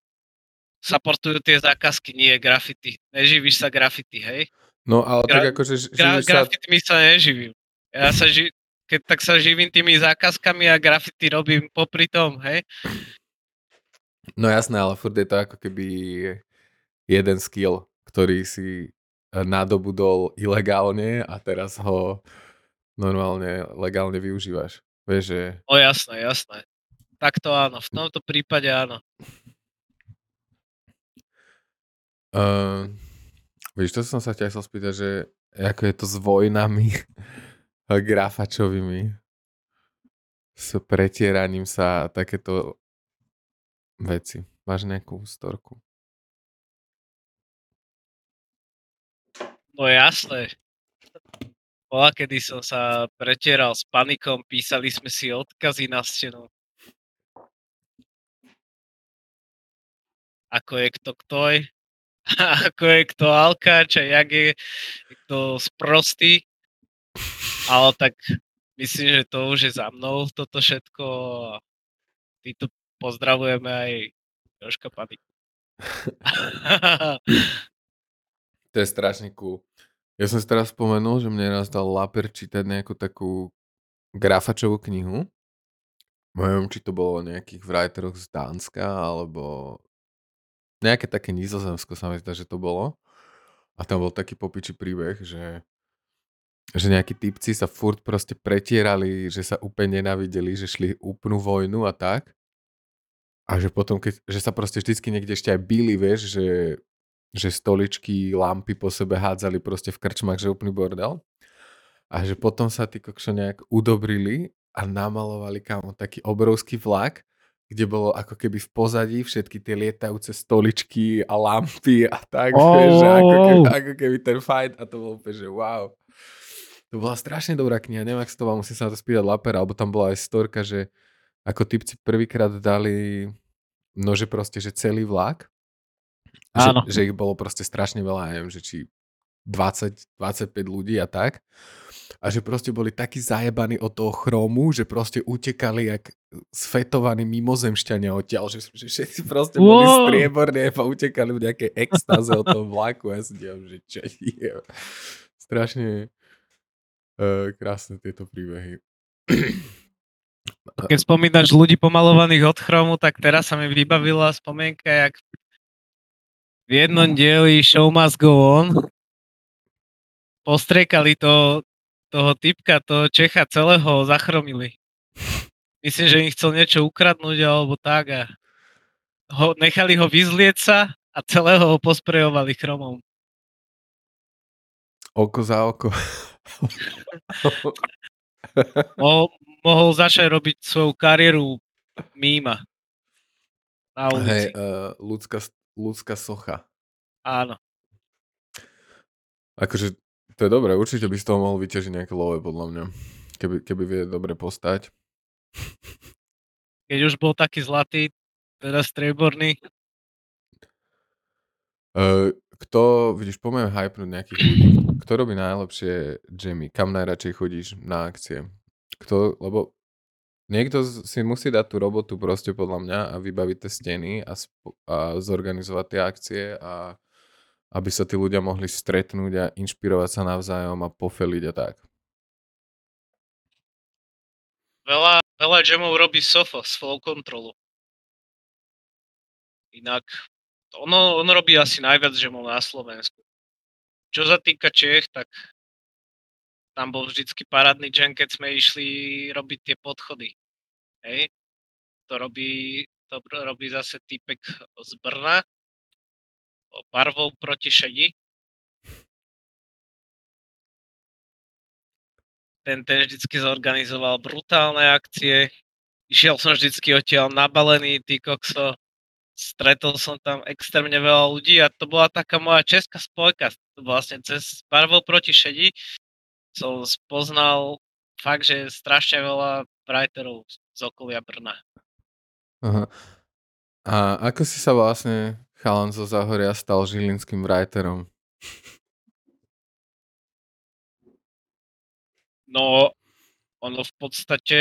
supportujú tie zákazky, nie grafity. Neživíš sa grafity, hej? No ale Gra- tak akože Gra- sa... grafitmi sa neživím. Ja sa ži- keď tak sa živím tými zákazkami a grafity robím popri tom, hej? No jasné, ale furt je to ako keby jeden skill, ktorý si eh, nadobudol ilegálne a teraz ho normálne legálne využívaš. Vieš, že O jasné, jasné. Tak to áno, v tomto prípade áno. uh, vieš, to som sa ťa chcel spýtať, že ako je to s vojnami grafačovými, s pretieraním sa a takéto veci. Máš nejakú storku? No jasné. Bola, kedy som sa pretieral s panikom, písali sme si odkazy na stenu. Ako je kto ktoj, ako je kto alkáč a jak je kto sprostý. Ale tak myslím, že to už je za mnou toto všetko. Týto pozdravujeme aj troška paniku. To je strašne cool. Ja som si teraz spomenul, že mne raz dal Laper čítať nejakú takú grafačovú knihu. Neviem, či to bolo nejakých writeroch z Dánska, alebo nejaké také nizozemsko sa mi zdá, že to bolo. A tam bol taký popiči príbeh, že, že nejakí typci sa furt proste pretierali, že sa úplne nenavideli, že šli úplnú vojnu a tak. A že potom, keď, že sa proste vždycky niekde ešte aj bíli, vieš, že že stoličky, lampy po sebe hádzali proste v krčmách, že úplný bordel. A že potom sa tí kokšo nejak udobrili a namalovali kámo taký obrovský vlak, kde bolo ako keby v pozadí všetky tie lietajúce stoličky a lampy a tak, Oh, vieš, že ako keby, ako keby ten fight a to bolo úplne, že wow. To bola strašne dobrá kniha, neviem, ak to vám musím sa na to spýtať Lapera, alebo tam bola aj storka, že ako typci prvýkrát dali no, že proste, že celý vlak Áno. že, že ich bolo proste strašne veľa, neviem, že či 20, 25 ľudí a tak. A že proste boli takí zajebaní od toho chromu, že proste utekali jak sfetovaní mimozemšťania odtiaľ, že, že všetci proste boli Wow. strieborní a utekali v nejakej extáze od toho vlaku. Ja si dívam, že čo je. Strašne uh, krásne tieto príbehy. Keď spomínaš ľudí pomalovaných od chromu, tak teraz sa mi vybavila spomienka, jak v jednom dieli Show Must Go On postriekali to, toho typka, toho Čecha celého zachromili. Myslím, že im chcel niečo ukradnúť alebo tak a ho, nechali ho vyzlieť sa a celého ho posprejovali chromom. Oko za oko. Mohol, mohol začať robiť svoju kariéru míma na Hej, ulici. uh, ľudská, ľudská socha. Áno. Akože to je dobré, určite by z toho mohol vyťažiť nejaké love, podľa mňa. Keby, keby vie dobre postať. Keď už bol taký zlatý, teda strieborný, Uh, kto, vidíš, poďme hypnúť nejakých ľudí. Kto robí najlepšie jammy? Kam najradšej chodíš na akcie? Kto, lebo niekto si musí dať tú robotu proste podľa mňa a vybaviť tie steny a, sp- a zorganizovať tie akcie a aby sa tí ľudia mohli stretnúť a inšpirovať sa navzájom a pofeliť a tak. veľa, veľa jamov robí Sofo z Flow Controlu. Inak ono, ono robí asi najviac jamov na Slovensku. Čo sa týka Čech, tak tam bol vždycky parádny jam, keď sme išli robiť tie podchody. Hej. To robí, to robí zase typek z Brna, Barvou proti Šedi. Ten, ten vždycky zorganizoval brutálne akcie. Išiel som vždycky odtiaľ nabalený, ty kokso. Stretol som tam extrémne veľa ľudí a to bola taká moja česká spojka. Vlastne cez Barvou proti Šedi som spoznal fakt, že strašne veľa writerov z okolia Brna. Aha. A ako si sa vlastne chalan zo Zahoria stal žilinským writerom? No, ono v podstate...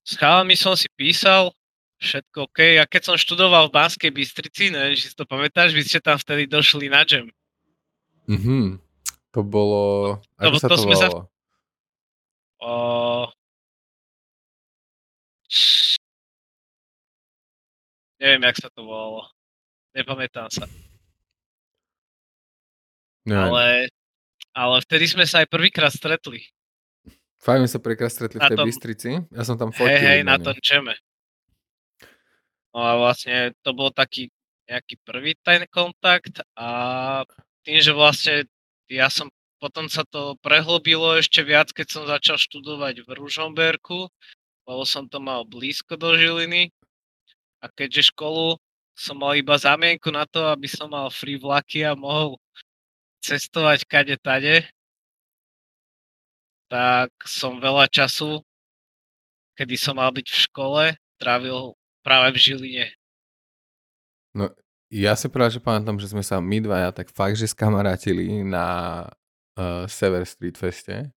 S chalami som si písal, všetko OK. A keď som študoval v Banskej Bystrici, neviem, či si to pamätáš, vy ste tam vtedy došli na jam. Mhm. To bolo... Ako To- sa to to sme sa- volalo? O... Neviem, jak sa to volalo. Nepamätám sa. Neviem. Ale, ale vtedy sme sa aj prvýkrát stretli. Fajn sme sa prekrát stretli v Na tej tom- Bystrici. Ja som tam fotil. Hej, hej, na tom čeme. No a vlastne to bol taký nejaký prvý ten kontakt a tým, že vlastne ja som potom sa to prehlbilo ešte viac, keď som začal študovať v Ružomberku, lebo som to mal blízko do Žiliny a keďže školu som mal iba zámienku na to, aby som mal free vlaky a mohol cestovať kade tade, tak som veľa času, kedy som mal byť v škole, trávil práve v Žiline. Ja si práve, že pamätám, že sme sa my dvaja tak fakt, že skamarátili na uh, Sever Street Feste.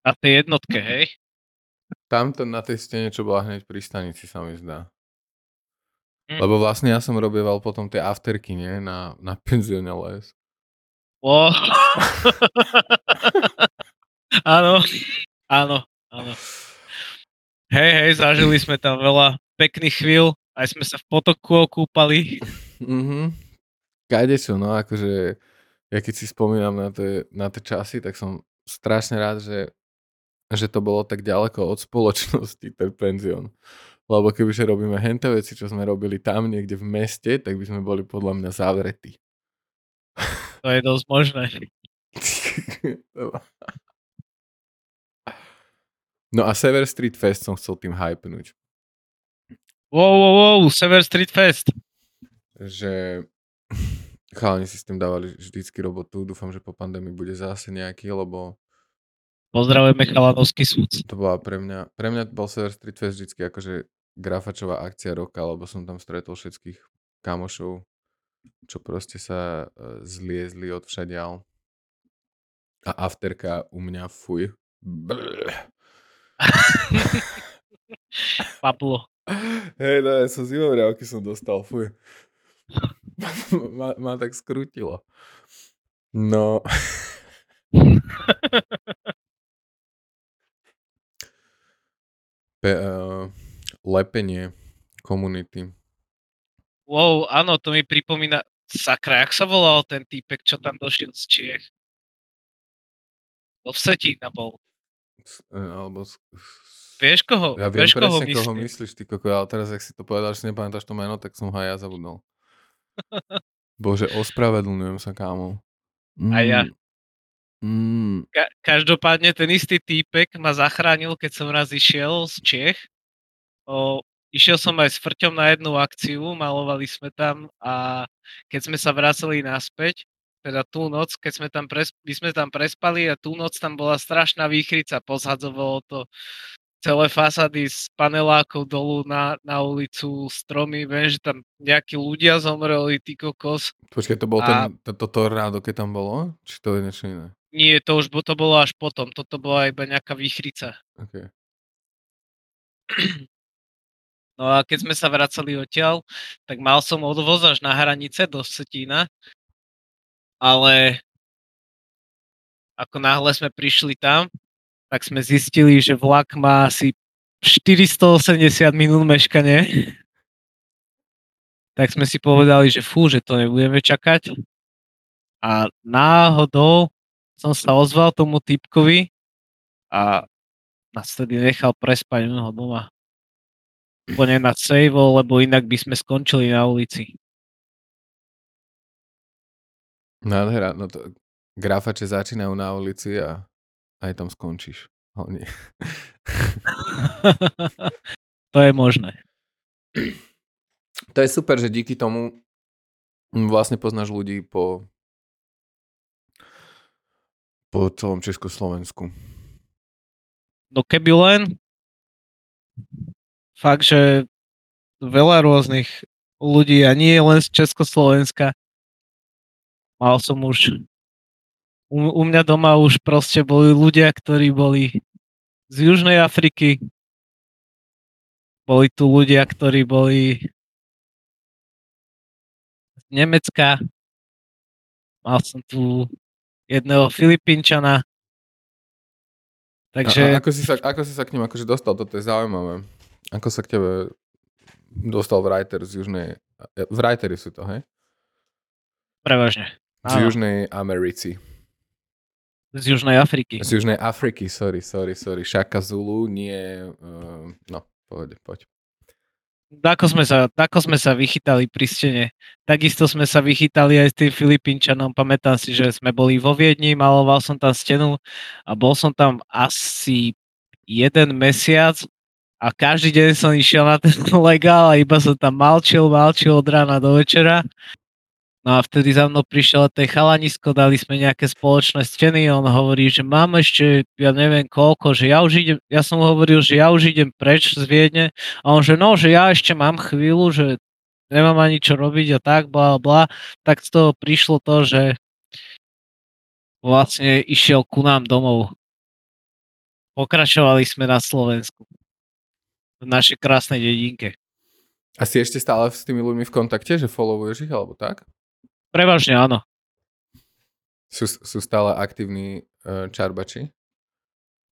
Na tej jednotke, hej? Tamto na tej stene, čo bola hneď pri stanici, sa mi zdá. Hm. Lebo vlastne ja som robieval potom tie afterky, nie? Na, na penzióne Les. O. áno, áno, áno. Hej, hej, zažili sme tam veľa pekných chvíľ, aj sme sa v potoku okúpali. Mhm. Kadečo, no akože ja keď si spomínam na tie, na tie časy, tak som strašne rád, že, že to bolo tak ďaleko od spoločnosti, ten penzión. Lebo kebyže robíme henté veci, čo sme robili tam niekde v meste, tak by sme boli podľa mňa zavretí. To je dosť možné. no a Sever Street Fest som chcel tým hypnúť. Wow, wow, wow, Sever Street Fest. že chalani si s tým dávali vždycky robotu. Dúfam, že po pandémii bude zase nejaký, lebo Pozdravujeme Chalanovský súd. to bola pre mňa, pre mňa bol Sever Street Fest vždycky akože grafačová akcia roka, lebo som tam stretol všetkých kamošov, čo proste sa e, zliezli od všadial. A afterka u mňa fuj. Brr. Pablo. Hej, no, ja som zimomriavky som dostal, fuj. ma, ma tak skrutilo. No. Pe, uh, lepenie komunity. Wow, áno, to mi pripomína, sakra, jak sa volal ten týpek, čo tam došiel z Čiech? Do Vsetína bol. S- e, Alebo... Vieš koho? Ja viem Vieš koho presne, koho myslíš, ty koko, ale teraz, ak si to povedal, že nepamätáš to meno, tak som ho aj ja zabudol. Bože, ospravedlňujem sa, kámo. A ja. Mm, Ka- každopádne ten istý týpek ma zachránil, keď som raz išiel z Čech. O, išiel som aj s Frťom na jednu akciu, malovali sme tam a keď sme sa vraceli naspäť, teda tú noc, keď sme tam, pres, my sme tam prespali a tú noc tam bola strašná výchrica, pozhadzovalo to celé fasády z panelákov dolu na, na ulicu, stromy, viem, že tam nejakí ľudia zomreli, ty kokos. počkaj, to bol A- ten, to, to tornádo, keď tam bolo? Či to je niečo iné? Nie, to už to bolo až potom, toto bola iba nejaká výchrica. Okay. No a keď sme sa vracali odtiaľ, tak mal som odvoz až na hranice do Setína, ale ako náhle sme prišli tam, tak sme zistili, že vlak má asi 480 minút meškanie. Tak sme si povedali, že fú, že to nebudeme čakať. A náhodou som sa ozval tomu typkovi a nás tedy nechal prespať u neho doma. Úplne na save, lebo inak by sme skončili na ulici. Nádhera, no to grafače začínajú na ulici a aj tam skončíš. Hlavne. to je možné. To je super, že díky tomu vlastne poznáš ľudí po po celom Československu. No keby len fakt, že veľa rôznych ľudí a nie len z Československa. Mal som už u, u mňa doma už proste boli ľudia, ktorí boli z Južnej Afriky. Boli tu ľudia, ktorí boli z Nemecka. Mal som tu jedného Filipínčana. Takže... A, ako, si sa, ako si sa k ním akože dostal? Toto je zaujímavé. Ako sa k tebe dostal writer z Južnej... Writery sú to, hej? prevažne. Z Áno. Južnej Americi. Z Južnej Afriky. Z Južnej Afriky, sorry, sorry, sorry. Šaka Zulu, nie... Uh, no, pohode, poď. Ako sme, sa, ako sme sa vychytali pri stene. Takisto sme sa vychytali aj s tým Filipínčanom. Pamätám si, že sme boli vo Viedni, maloval som tam stenu a bol som tam asi jeden mesiac a každý deň som išiel na ten legál a iba som tam malčil, malčil od rána do večera. No a vtedy za mnou prišiel ten chalanisko, dali sme nejaké spoločné steny, on hovorí, že mám ešte, ja neviem koľko, že ja už idem, ja som hovoril, že ja už idem preč z Viedne a on, že no, že ja ešte mám chvíľu, že nemám ani čo robiť a tak, bla, bla. Tak z toho prišlo to, že vlastne išiel ku nám domov. Pokračovali sme na Slovensku. V našej krásnej dedinke. A si ešte stále s tými ľuďmi v kontakte, že followuješ ich, alebo tak? Prevažne áno. Sú, sú stále aktívni uh, čarbači?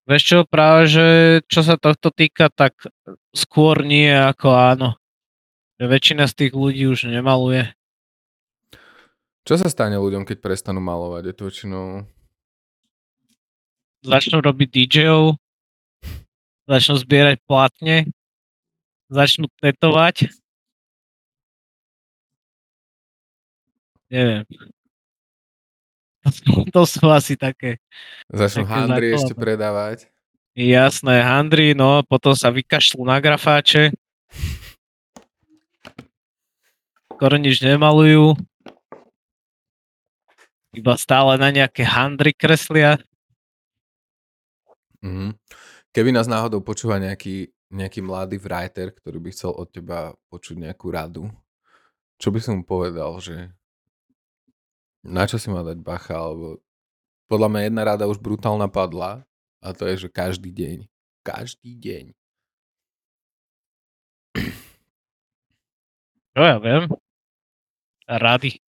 Vieš čo, práve, že čo sa tohto týka, tak skôr nie ako áno. Väčšina z tých ľudí už nemaluje. Čo sa stane ľuďom, keď prestanú malovať? Je to väčšinou... Začnú robiť DJov, začnú zbierať platne, začnú tetovať. Neviem. To sú, to sú asi také Začnú Také handry ešte predávať. jasné handry, no potom sa vykašľú na grafáče. Skoro nič nemalujú. Iba stále na nejaké handry kreslia. Mhm. Keby nás náhodou počúva nejaký, nejaký mladý writer, ktorý by chcel od teba počuť nejakú radu, čo by som mu povedal, že na čo si má dať bacha, alebo podľa mňa jedna rada už brutálna padla a to je, že každý deň. Každý deň. Čo ja viem? Rady.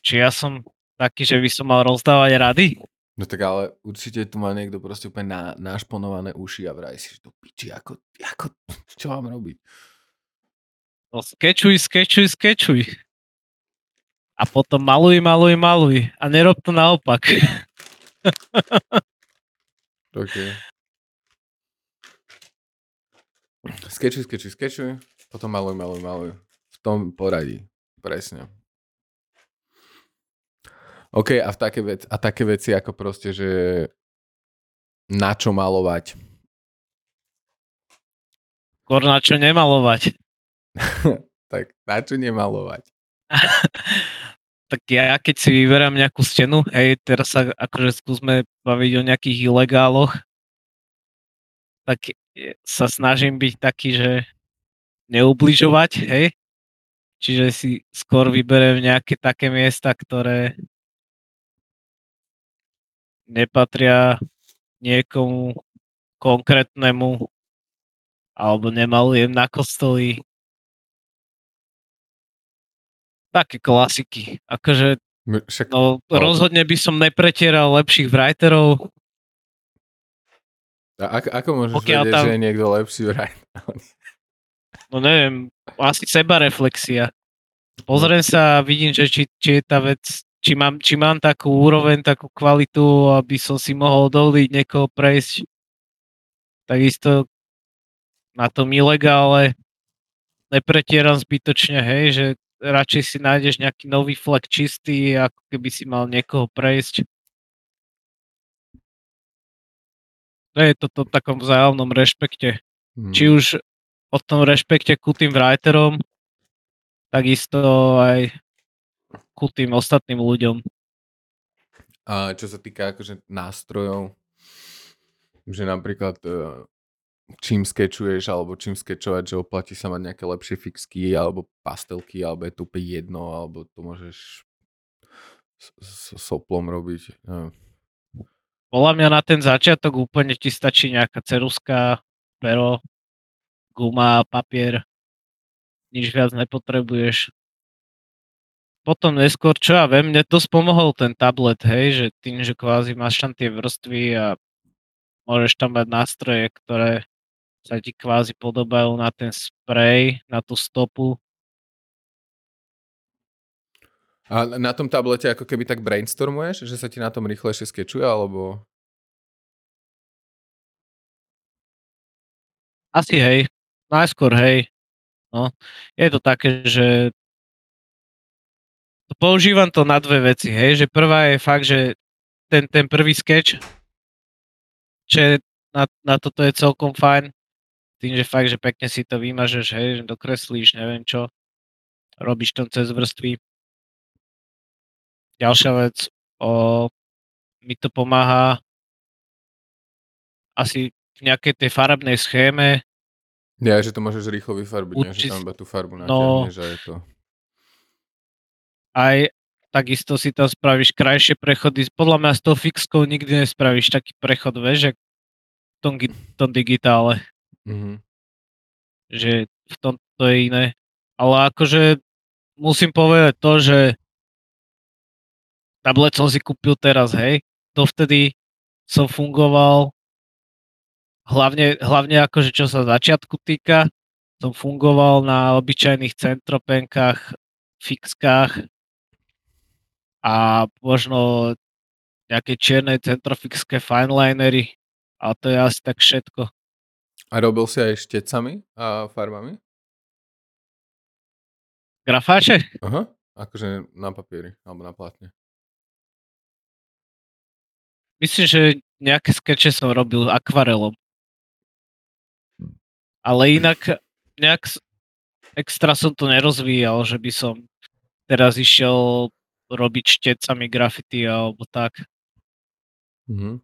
Či ja som taký, že by som mal rozdávať rady? No tak ale určite tu má niekto proste úplne na, našponované uši a vraj si, že to piči, ako, ako, čo mám robiť? No skečuj, skečuj, skečuj. A potom maluj, maluj, maluj. A nerob to naopak. OK. Skečuj, skečuj, skečuj, potom maluj, maluj, maluj. V tom poradí. Presne. OK, a, v také veci, a také veci ako proste, že na čo malovať. Skôr na čo nemalovať. tak na čo nemalovať? tak ja keď si vyberám nejakú stenu, hej, teraz sa akože skúsme baviť o nejakých ilegáloch, tak sa snažím byť taký, že neubližovať, hej, čiže si skôr vyberiem nejaké také miesta, ktoré nepatria niekomu konkrétnemu alebo nemalujem na kostoli. Také klasiky. Akože Však, no, rozhodne by som nepretieral lepších writerov. A ako, ako môžeš Pokiaľ vedieť, tam... že je niekto lepší writer? no neviem, asi seba reflexia. Pozriem sa a vidím, že či, či je tá vec či mám, či mám takú úroveň, takú kvalitu, aby som si mohol dovoliť niekoho prejsť. Takisto na tom ilegále nepretieram zbytočne, hej, že radšej si nájdeš nejaký nový flek čistý, ako keby si mal niekoho prejsť. To je toto v takom vzájomnom rešpekte. Hmm. Či už o tom rešpekte ku tým writerom, takisto aj ku tým ostatným ľuďom. A čo sa týka akože nástrojov, že napríklad e, čím skečuješ alebo čím skečovať, že oplatí sa mať nejaké lepšie fixky alebo pastelky, alebo je to úplne jedno, alebo to môžeš s, soplom robiť. No. Podľa mňa na ten začiatok úplne ti stačí nejaká ceruska, pero, guma, papier. Nič viac nepotrebuješ potom neskôr, čo ja viem, mne dosť pomohol ten tablet, hej, že tým, že kvázi máš tam tie vrstvy a môžeš tam mať nástroje, ktoré sa ti kvázi podobajú na ten sprej, na tú stopu. A na tom tablete ako keby tak brainstormuješ, že sa ti na tom rýchlejšie skečuje, alebo... Asi hej. Najskôr hej. No. Je to také, že používam to na dve veci, hej, že prvá je fakt, že ten, ten prvý sketch, že na, na toto je celkom fajn, tým, že fakt, že pekne si to vymažeš, hej, že dokreslíš, neviem čo, robíš to cez vrstvy. Ďalšia vec, o, mi to pomáha asi v nejakej tej farebnej schéme. Ja, že to môžeš rýchlo vyfarbiť, Učist... nie, že tam iba tú farbu natiahneš no, a je to aj takisto si tam spravíš krajšie prechody. Podľa mňa s tou fixkou nikdy nespravíš taký prechod, vieš, v tom, tom digitále. Mm-hmm. Že v tom to je iné. Ale akože musím povedať to, že tablet som si kúpil teraz, hej. Dovtedy som fungoval hlavne, hlavne akože čo sa začiatku týka, som fungoval na obyčajných centropenkách, fixkách, a možno nejaké čierne centrofixské finelinery a to je asi tak všetko. A robil si aj štecami a farbami? Grafáče? Aha, akože na papieri alebo na plátne. Myslím, že nejaké skeče som robil akvarelom. Ale inak nejak extra som to nerozvíjal, že by som teraz išiel robiť štecami grafity alebo tak. Mhm.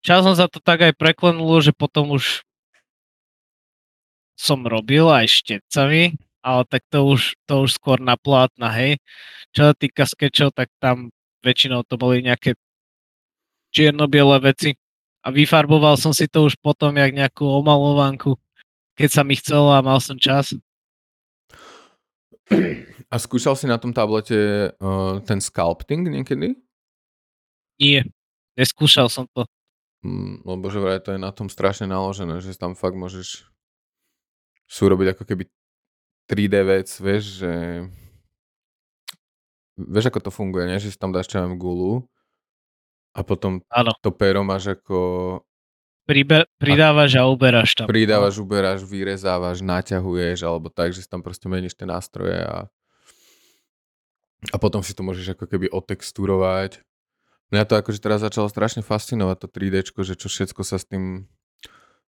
Časom sa to tak aj preklenulo, že potom už som robil aj štecami, ale tak to už, to už skôr na plátna, hej. Čo sa týka sketchov, tak tam väčšinou to boli nejaké čierno-biele veci. A vyfarboval som si to už potom jak nejakú omalovanku, keď sa mi chcelo a mal som čas. A skúšal si na tom tablete uh, ten sculpting niekedy? Nie, neskúšal som to. Mm, lebo že vraj to je na tom strašne naložené, že tam fakt môžeš sú robiť ako keby 3D vec, vieš, že vieš ako to funguje, nie? že si tam dáš čo gulu a potom Áno. to pero máš ako... Pribe, pridávaš a uberáš tam. Pridávaš, uberáš, vyrezávaš, naťahuješ, alebo tak, že si tam proste meníš tie nástroje a, a potom si to môžeš ako keby otexturovať. Mňa to akože teraz začalo strašne fascinovať to 3D, že čo všetko sa s tým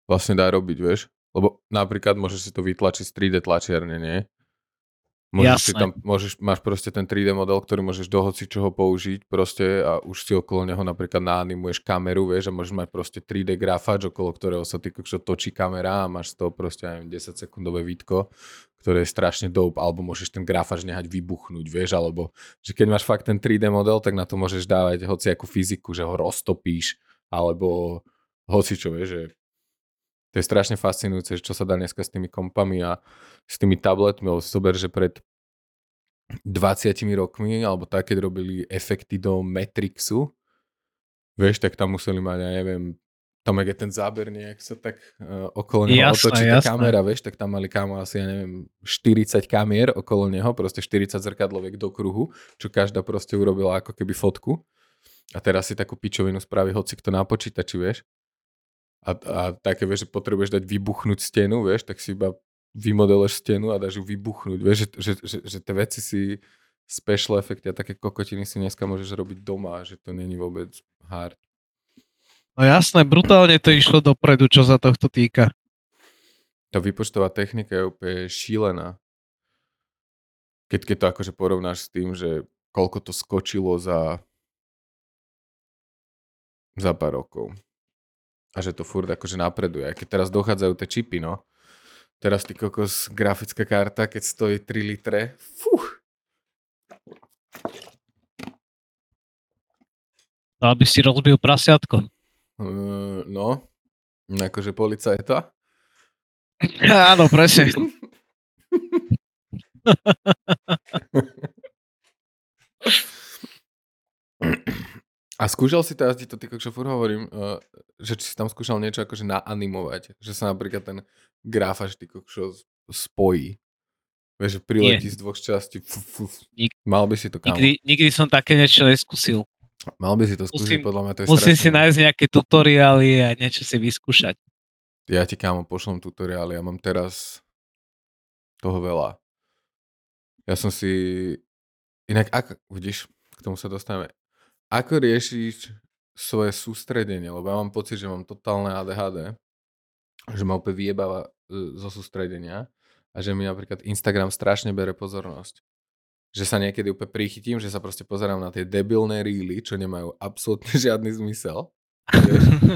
vlastne dá robiť, vieš. Lebo napríklad môžeš si to vytlačiť z 3D tlačiarne, nie? Môžeš si tam, môžeš, máš proste ten 3D model, ktorý môžeš do hoci čoho použiť proste a už si okolo neho napríklad naanimuješ kameru, vieš, a môžeš mať proste 3D grafač, okolo ktorého sa ty točí kamera a máš z toho proste aj 10 sekundové vidko, ktoré je strašne dope, alebo môžeš ten grafač nehať vybuchnúť, vieš, alebo že keď máš fakt ten 3D model, tak na to môžeš dávať hoci ako fyziku, že ho roztopíš, alebo hoci čo, vieš, že to je strašne fascinujúce, čo sa dá dneska s tými kompami a s tými tabletmi. Sober, že pred 20 rokmi, alebo tak, keď robili efekty do Matrixu, vieš, tak tam museli mať, ja neviem, tam je ten záber nejak sa tak uh, okolo neho jasné, otočí tá kamera, vieš, tak tam mali kámo asi, ja neviem, 40 kamier okolo neho, proste 40 zrkadloviek do kruhu, čo každá proste urobila ako keby fotku. A teraz si takú pičovinu spraví hoci kto na počítači, vieš a, a také, vieš, že potrebuješ dať vybuchnúť stenu, vieš, tak si iba vymodeluješ stenu a dáš ju vybuchnúť, vieš, že, že, že, že tie veci si special efekty a také kokotiny si dneska môžeš robiť doma, že to není vôbec hard. No jasné, brutálne to išlo dopredu, čo sa tohto týka. Tá výpočtová technika je úplne šílená. Keď, keď to akože porovnáš s tým, že koľko to skočilo za za pár rokov a že to furt akože napreduje. Aj keď teraz dochádzajú tie čipy, no. Teraz ty kokos, grafická karta, keď stojí 3 litre, fuh. Aby si rozbil prasiatko. Uh, no, akože policajta. Áno, presne. A skúšal si teraz, ti to čo furt hovorím, uh, že či si tam skúšal niečo akože naanimovať, že sa napríklad ten až ty čo spojí. Vieš, že priletí z dvoch častí. Nik- mal by si to kámo. Nikdy, nikdy som také niečo neskúsil. Mal by si to skúsiť, musím, podľa mňa to je Musím strašné. si nájsť nejaké tutoriály a niečo si vyskúšať. Ja ti kámo pošlom tutoriály, ja mám teraz toho veľa. Ja som si... Inak, ak, vidíš, k tomu sa dostaneme. Ako riešiš svoje sústredenie? Lebo ja mám pocit, že mám totálne ADHD, že ma úplne vyjebáva e, zo sústredenia a že mi napríklad Instagram strašne bere pozornosť. Že sa niekedy úplne prichytím, že sa proste pozerám na tie debilné ríly, čo nemajú absolútne žiadny zmysel.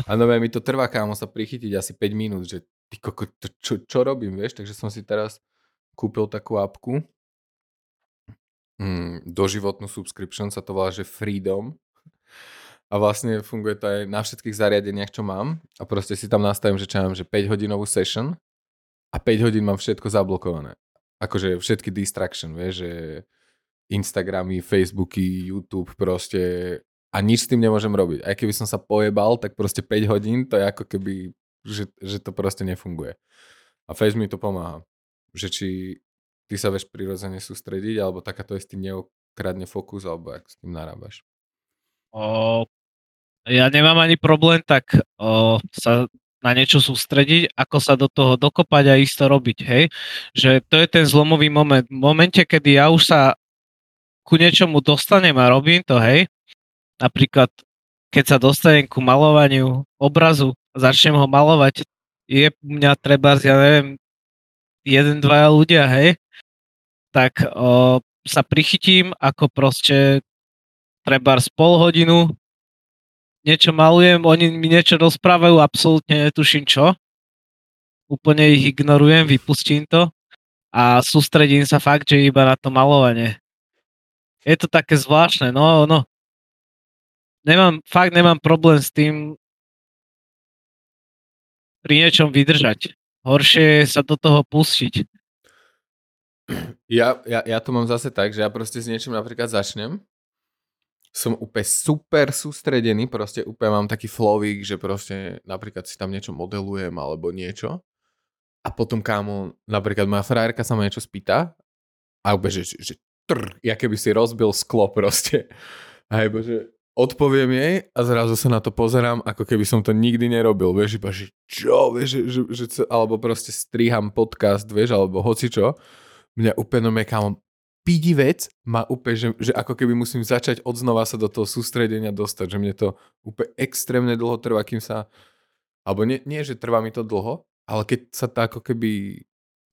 A nové mi to trvá, kámo, sa prichytiť asi 5 minút, že ty koko, to, čo, čo robím, vieš? Takže som si teraz kúpil takú apku, mm, doživotnú subscription, sa to volá, že Freedom a vlastne funguje to aj na všetkých zariadeniach, čo mám a proste si tam nastavím, že čo mám, že 5 hodinovú session a 5 hodín mám všetko zablokované. Akože všetky distraction, vieš, že Instagramy, Facebooky, YouTube proste a nič s tým nemôžem robiť. Aj keby som sa pojebal, tak proste 5 hodín to je ako keby, že, že to proste nefunguje. A Face mi to pomáha. Že či ty sa vieš prirodzene sústrediť, alebo takáto tým neokradne fokus, alebo ak s tým narábaš. O, ja nemám ani problém tak o, sa na niečo sústrediť, ako sa do toho dokopať a isto robiť, hej. Že to je ten zlomový moment. V momente, kedy ja už sa ku niečomu dostanem a robím to, hej, napríklad keď sa dostanem ku malovaniu obrazu a začnem ho malovať, je mňa treba, ja neviem, jeden, dvaja ľudia, hej, tak o, sa prichytím, ako proste treba z pol hodinu niečo malujem, oni mi niečo rozprávajú, absolútne netuším čo. Úplne ich ignorujem, vypustím to a sústredím sa fakt, že iba na to malovanie. Je to také zvláštne, no, no. Nemám, fakt nemám problém s tým pri niečom vydržať. Horšie je sa do toho pustiť. Ja, ja, ja to mám zase tak, že ja proste s niečím napríklad začnem, som úplne super sústredený, proste úplne mám taký flovík, že proste napríklad si tam niečo modelujem alebo niečo a potom kámo, napríklad moja frajerka sa ma niečo spýta a úplne, že, že trr, ja keby si rozbil sklo proste. A že odpoviem jej a zrazu sa na to pozerám, ako keby som to nikdy nerobil, vieš, iba, že čo, vieš, že, že, že, alebo proste striham podcast, vieš, alebo hoci čo mňa úplne kámo, pidi vec má úplne, že, že ako keby musím začať odznova sa do toho sústredenia dostať, že mne to úplne extrémne dlho trvá, kým sa, alebo nie, nie že trvá mi to dlho, ale keď sa to ako keby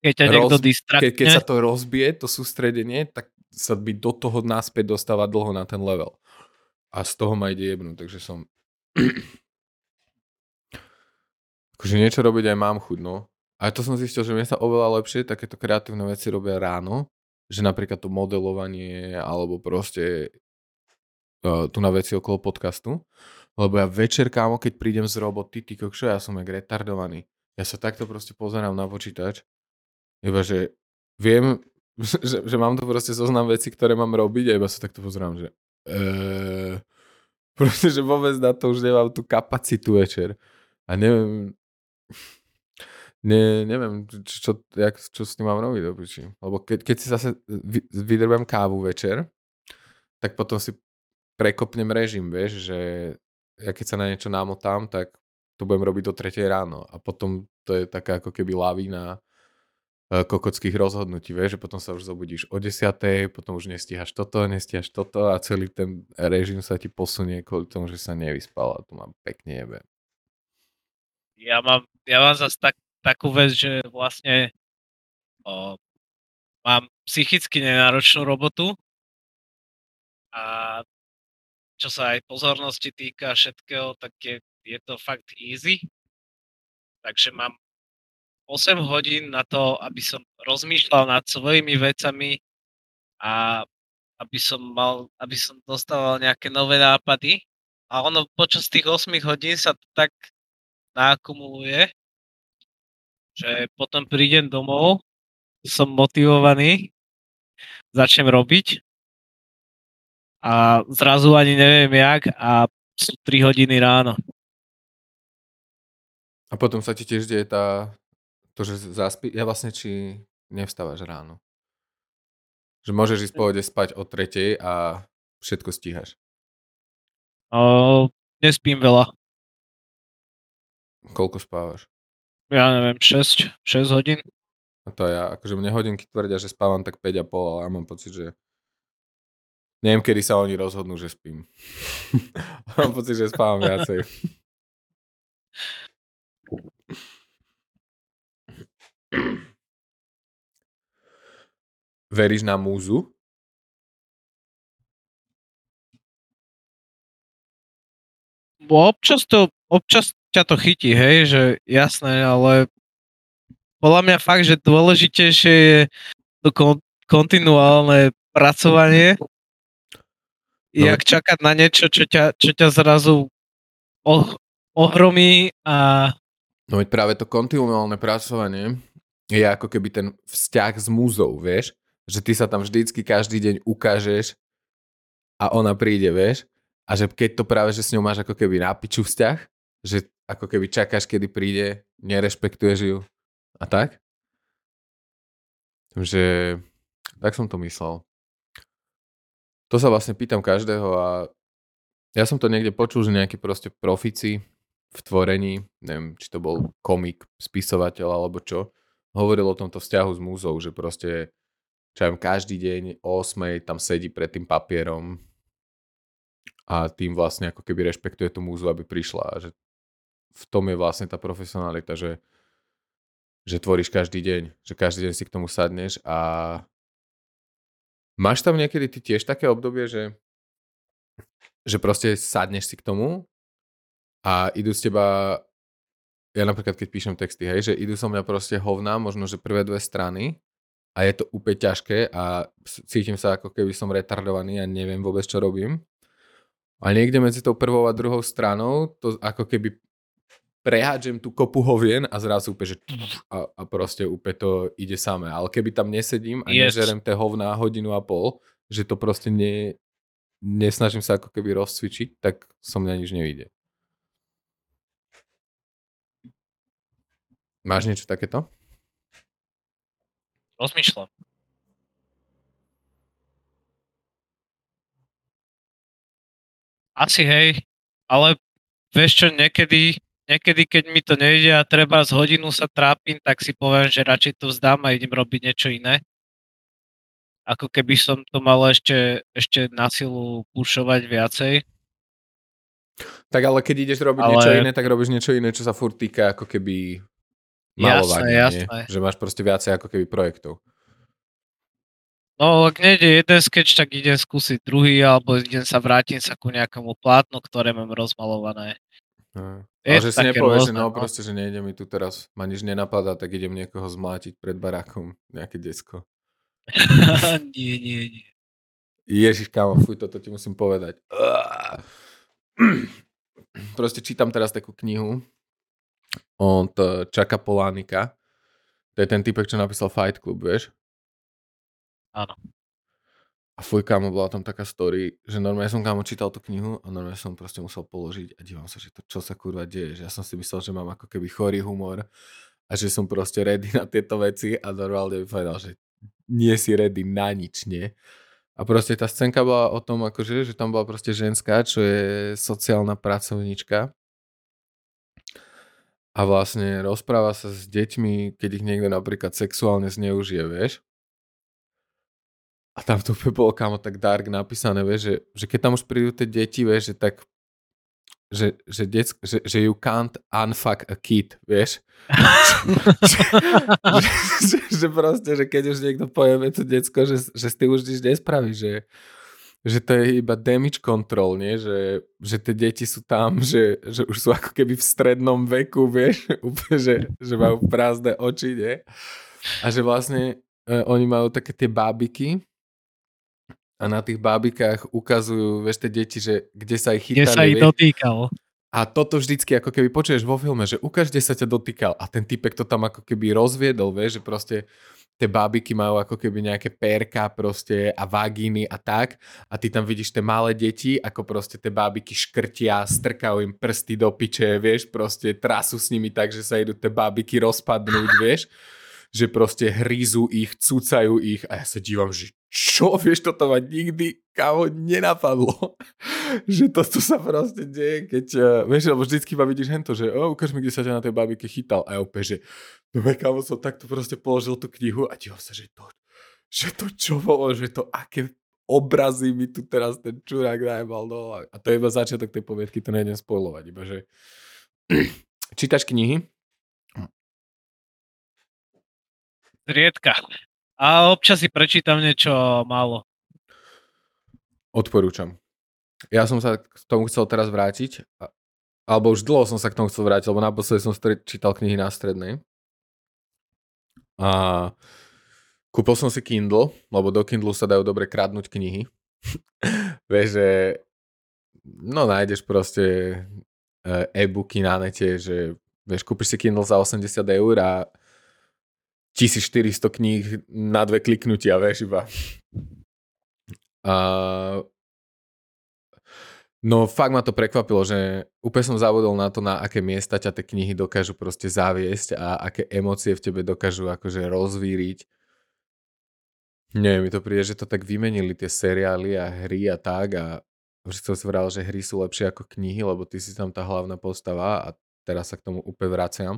keď ťa niekto roz, keď, keď sa to rozbije, to sústredenie, tak sa by do toho náspäť dostáva dlho na ten level. A z toho ma ide jebnúť, takže som... akože niečo robiť aj mám chuť, no. A to som zistil, že mne sa oveľa lepšie takéto kreatívne veci robia ráno, že napríklad to modelovanie alebo proste uh, tu na veci okolo podcastu. Lebo ja večer, kámo, keď prídem z roboty, ty kokšo, ja som jak retardovaný. Ja sa takto proste pozerám na počítač, iba že viem, že, že mám tu proste zoznam veci, ktoré mám robiť a iba sa takto pozerám, že uh, proste, že vôbec na to už nemám tú kapacitu večer. A neviem, Ne, neviem, čo, jak, čo s tým mám robiť do Lebo keď, keď si zase vydrbem kávu večer, tak potom si prekopnem režim, vieš, že ja keď sa na niečo námotám, tak to budem robiť do 3 ráno. A potom to je taká ako keby lavína kokockých rozhodnutí, vieš, že potom sa už zobudíš o 10, potom už nestíhaš toto, nestíhaš toto a celý ten režim sa ti posunie kvôli tomu, že sa nevyspal a to mám pekne jebe. Ja mám, ja mám zase tak, takú vec, že vlastne o, mám psychicky nenáročnú robotu a čo sa aj pozornosti týka všetkého, tak je, je to fakt easy. Takže mám 8 hodín na to, aby som rozmýšľal nad svojimi vecami a aby som mal, aby som dostával nejaké nové nápady. A ono počas tých 8 hodín sa to tak naakumuluje, že potom prídem domov, som motivovaný, začnem robiť a zrazu ani neviem jak a sú 3 hodiny ráno. A potom sa ti tiež deje tá, to, že zaspí, ja vlastne či nevstávaš ráno. Že môžeš ísť pohode spať o tretej a všetko stíhaš. O, nespím veľa. Koľko spávaš? ja neviem, 6, 6 hodín. A to ja, akože mne hodinky tvrdia, že spávam tak 5,5, ale ja mám pocit, že neviem, kedy sa oni rozhodnú, že spím. mám pocit, že spávam viacej. Veríš na múzu? Občas to, občas ťa to chytí, hej, že jasné, ale podľa mňa fakt, že dôležitejšie je to kon- kontinuálne pracovanie, no. jak čakať na niečo, čo ťa, čo ťa zrazu oh, ohromí a... No veď práve to kontinuálne pracovanie je ako keby ten vzťah s múzou, vieš? Že ty sa tam vždycky každý deň ukážeš a ona príde, vieš? A že keď to práve, že s ňou máš ako keby na vzťah, že ako keby čakáš, kedy príde, nerešpektuješ ju a tak. Takže tak som to myslel. To sa vlastne pýtam každého a ja som to niekde počul, že nejakí proste profici v tvorení, neviem, či to bol komik, spisovateľ alebo čo, hovoril o tomto vzťahu s múzou, že proste čo viem, každý deň o 8 tam sedí pred tým papierom a tým vlastne ako keby rešpektuje tú múzu, aby prišla a že v tom je vlastne tá profesionalita, že, že tvoríš každý deň, že každý deň si k tomu sadneš a máš tam niekedy ty tiež také obdobie, že, že proste sadneš si k tomu a idú z teba, ja napríklad keď píšem texty, hej, že idú so mňa proste hovná, možno, že prvé dve strany a je to úplne ťažké a cítim sa ako keby som retardovaný a neviem vôbec, čo robím. A niekde medzi tou prvou a druhou stranou to ako keby prehádžem tú kopu hovien a zrazu úplne, že a, a proste úplne to ide samé. Ale keby tam nesedím a yes. nežerem tie hovná hodinu a pol, že to proste ne, nesnažím sa ako keby rozcvičiť, tak som mňa nič nevidie. Máš niečo takéto? Rozmýšľam. Asi hej, ale vieš čo, niekedy niekedy, keď mi to nejde a treba z hodinu sa trápim, tak si poviem, že radšej to vzdám a idem robiť niečo iné. Ako keby som to mal ešte, ešte na silu pušovať viacej. Tak ale keď ideš robiť ale... niečo iné, tak robíš niečo iné, čo sa furt týka ako keby malovania, jasné, jasné. Že máš proste viacej ako keby projektov. No, ak nejde jeden sketch, tak idem skúsiť druhý, alebo idem sa vrátim sa ku nejakému plátnu, ktoré mám rozmalované. No. Ale že si nepovieš, že no, no proste, že nejde mi tu teraz, ma nič nenapadá, tak idem niekoho zmlátiť pred barákom, nejaké desko. nie, nie, nie. Ježiš, kámo, fuj, toto ti musím povedať. Proste čítam teraz takú knihu od Čaka Polánika. To je ten typek, čo napísal Fight Club, vieš? Áno. A fuj, kámo, bola tam taká story, že normálne som kámo čítal tú knihu a normálne som proste musel položiť a dívam sa, že to čo sa kurva deje, že ja som si myslel, že mám ako keby chorý humor a že som proste ready na tieto veci a normálne mi povedal, že nie si ready na nič, nie? A proste tá scénka bola o tom, akože, že tam bola proste ženská, čo je sociálna pracovníčka a vlastne rozpráva sa s deťmi, keď ich niekto napríklad sexuálne zneužije, vieš? A tam to bolo kámo tak dark napísané, vieš, že, že keď tam už prídu tie deti, vieš, že tak že, že, detsk, že, že you can't unfuck a kid, vieš. že, že, že, že proste, že keď už niekto pojeme to decko, že, že ty už nič nespravíš, že, že to je iba damage control, nie? Že, že tie deti sú tam, že, že už sú ako keby v strednom veku, vieš, úplne, že, že majú prázdne oči, nie? A že vlastne e, oni majú také tie bábiky, a na tých bábikách ukazujú, vieš, tie deti, že kde sa ich chytali. Kde sa ich dotýkal. A toto vždycky ako keby počuješ vo filme, že ukáž, kde sa ťa dotýkal. A ten typek to tam ako keby rozviedol, vieš, že proste tie bábiky majú ako keby nejaké perka proste a vagíny a tak. A ty tam vidíš tie malé deti, ako proste tie bábiky škrtia, strkajú im prsty do piče, vieš, proste trasu s nimi tak, že sa idú tie bábiky rozpadnúť, vieš že proste hrízu ich, cúcajú ich a ja sa dívam, že čo, vieš, toto ma nikdy, kámo, nenapadlo, že toto sa proste deje, keď, uh, vieš, lebo vždycky ma vidíš hento, že oh, ukáž mi, kde sa ťa na tej babike chytal a ja úplne, že no kámo, som takto proste položil tú knihu a dívam sa, že to, že to čo bolo, že to aké obrazy mi tu teraz ten čurák najmal, no a to je iba začiatok tej poviedky, to nejdem spojlovať, iba že čítaš knihy? Riedka. A občas si prečítam niečo málo. Odporúčam. Ja som sa k tomu chcel teraz vrátiť, alebo už dlho som sa k tomu chcel vrátiť, lebo naposledy som čítal knihy na strednej. A kúpil som si Kindle, lebo do Kindle sa dajú dobre kradnúť knihy. Vieš, že no nájdeš proste e, e-booky na nete, že vieš, kúpiš si Kindle za 80 eur a 1400 kníh na dve kliknutia, vieš, iba. A... No fakt ma to prekvapilo, že úplne som zavodol na to, na aké miesta ťa tie knihy dokážu proste zaviesť a aké emócie v tebe dokážu akože rozvíriť. Nie, mi to príde, že to tak vymenili tie seriály a hry a tak a už som si vral, že hry sú lepšie ako knihy, lebo ty si tam tá hlavná postava a teraz sa k tomu úplne vraciam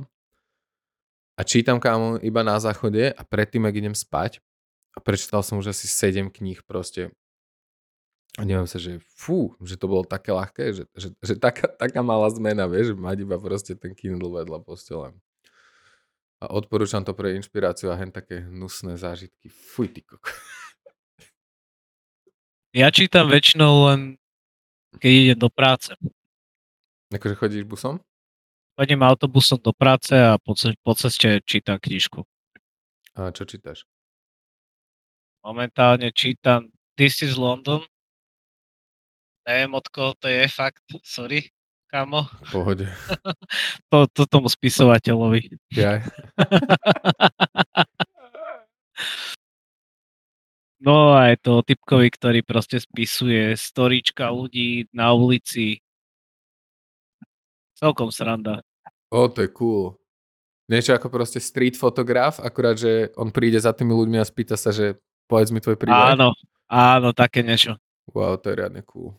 a čítam kámo iba na záchode a predtým, ak idem spať, a prečítal som už asi 7 kníh proste. A neviem sa, že fú, že to bolo také ľahké, že, že, že taká, taká malá zmena, vieš, mať iba proste ten Kindle vedľa postele. A odporúčam to pre inšpiráciu a hen také hnusné zážitky. Fuj, ty koko. Ja čítam väčšinou len, keď ide do práce. Akože chodíš busom? Chodím autobusom do práce a po, po ceste čítam knižku. A čo čítaš? Momentálne čítam This is London. Neviem, od koho to je, fakt. Sorry, kamo. V pohode. to, to tomu spisovateľovi. Jaj. no a je to typkovi, ktorý proste spisuje storička ľudí na ulici. Celkom sranda. O, to je cool. Niečo ako proste street fotograf, akurát, že on príde za tými ľuďmi a spýta sa, že povedz mi tvoj príbeh. Áno, áno, také niečo. Wow, to je riadne cool.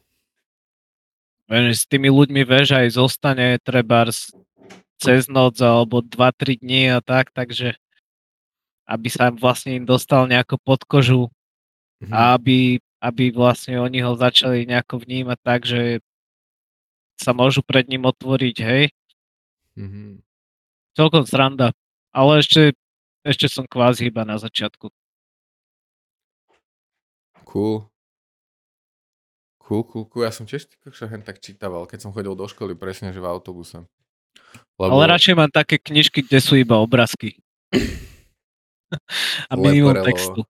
Viem, že s tými ľuďmi vieš aj zostane treba cez noc alebo 2-3 dní a tak, takže aby sa vlastne im dostal nejako pod kožu mm-hmm. a aby, aby vlastne oni ho začali nejako vnímať tak, že sa môžu pred ním otvoriť, hej. Mm-hmm. Celkom sranda, ale ešte, ešte som kvázi iba na začiatku. Cool. Cool, cool, cool. Ja som tiež hen tak čítaval, keď som chodil do školy, presne, že v autobuse. Lebo... Ale radšej mám také knižky, kde sú iba obrázky. A minimum Leporelo. textu.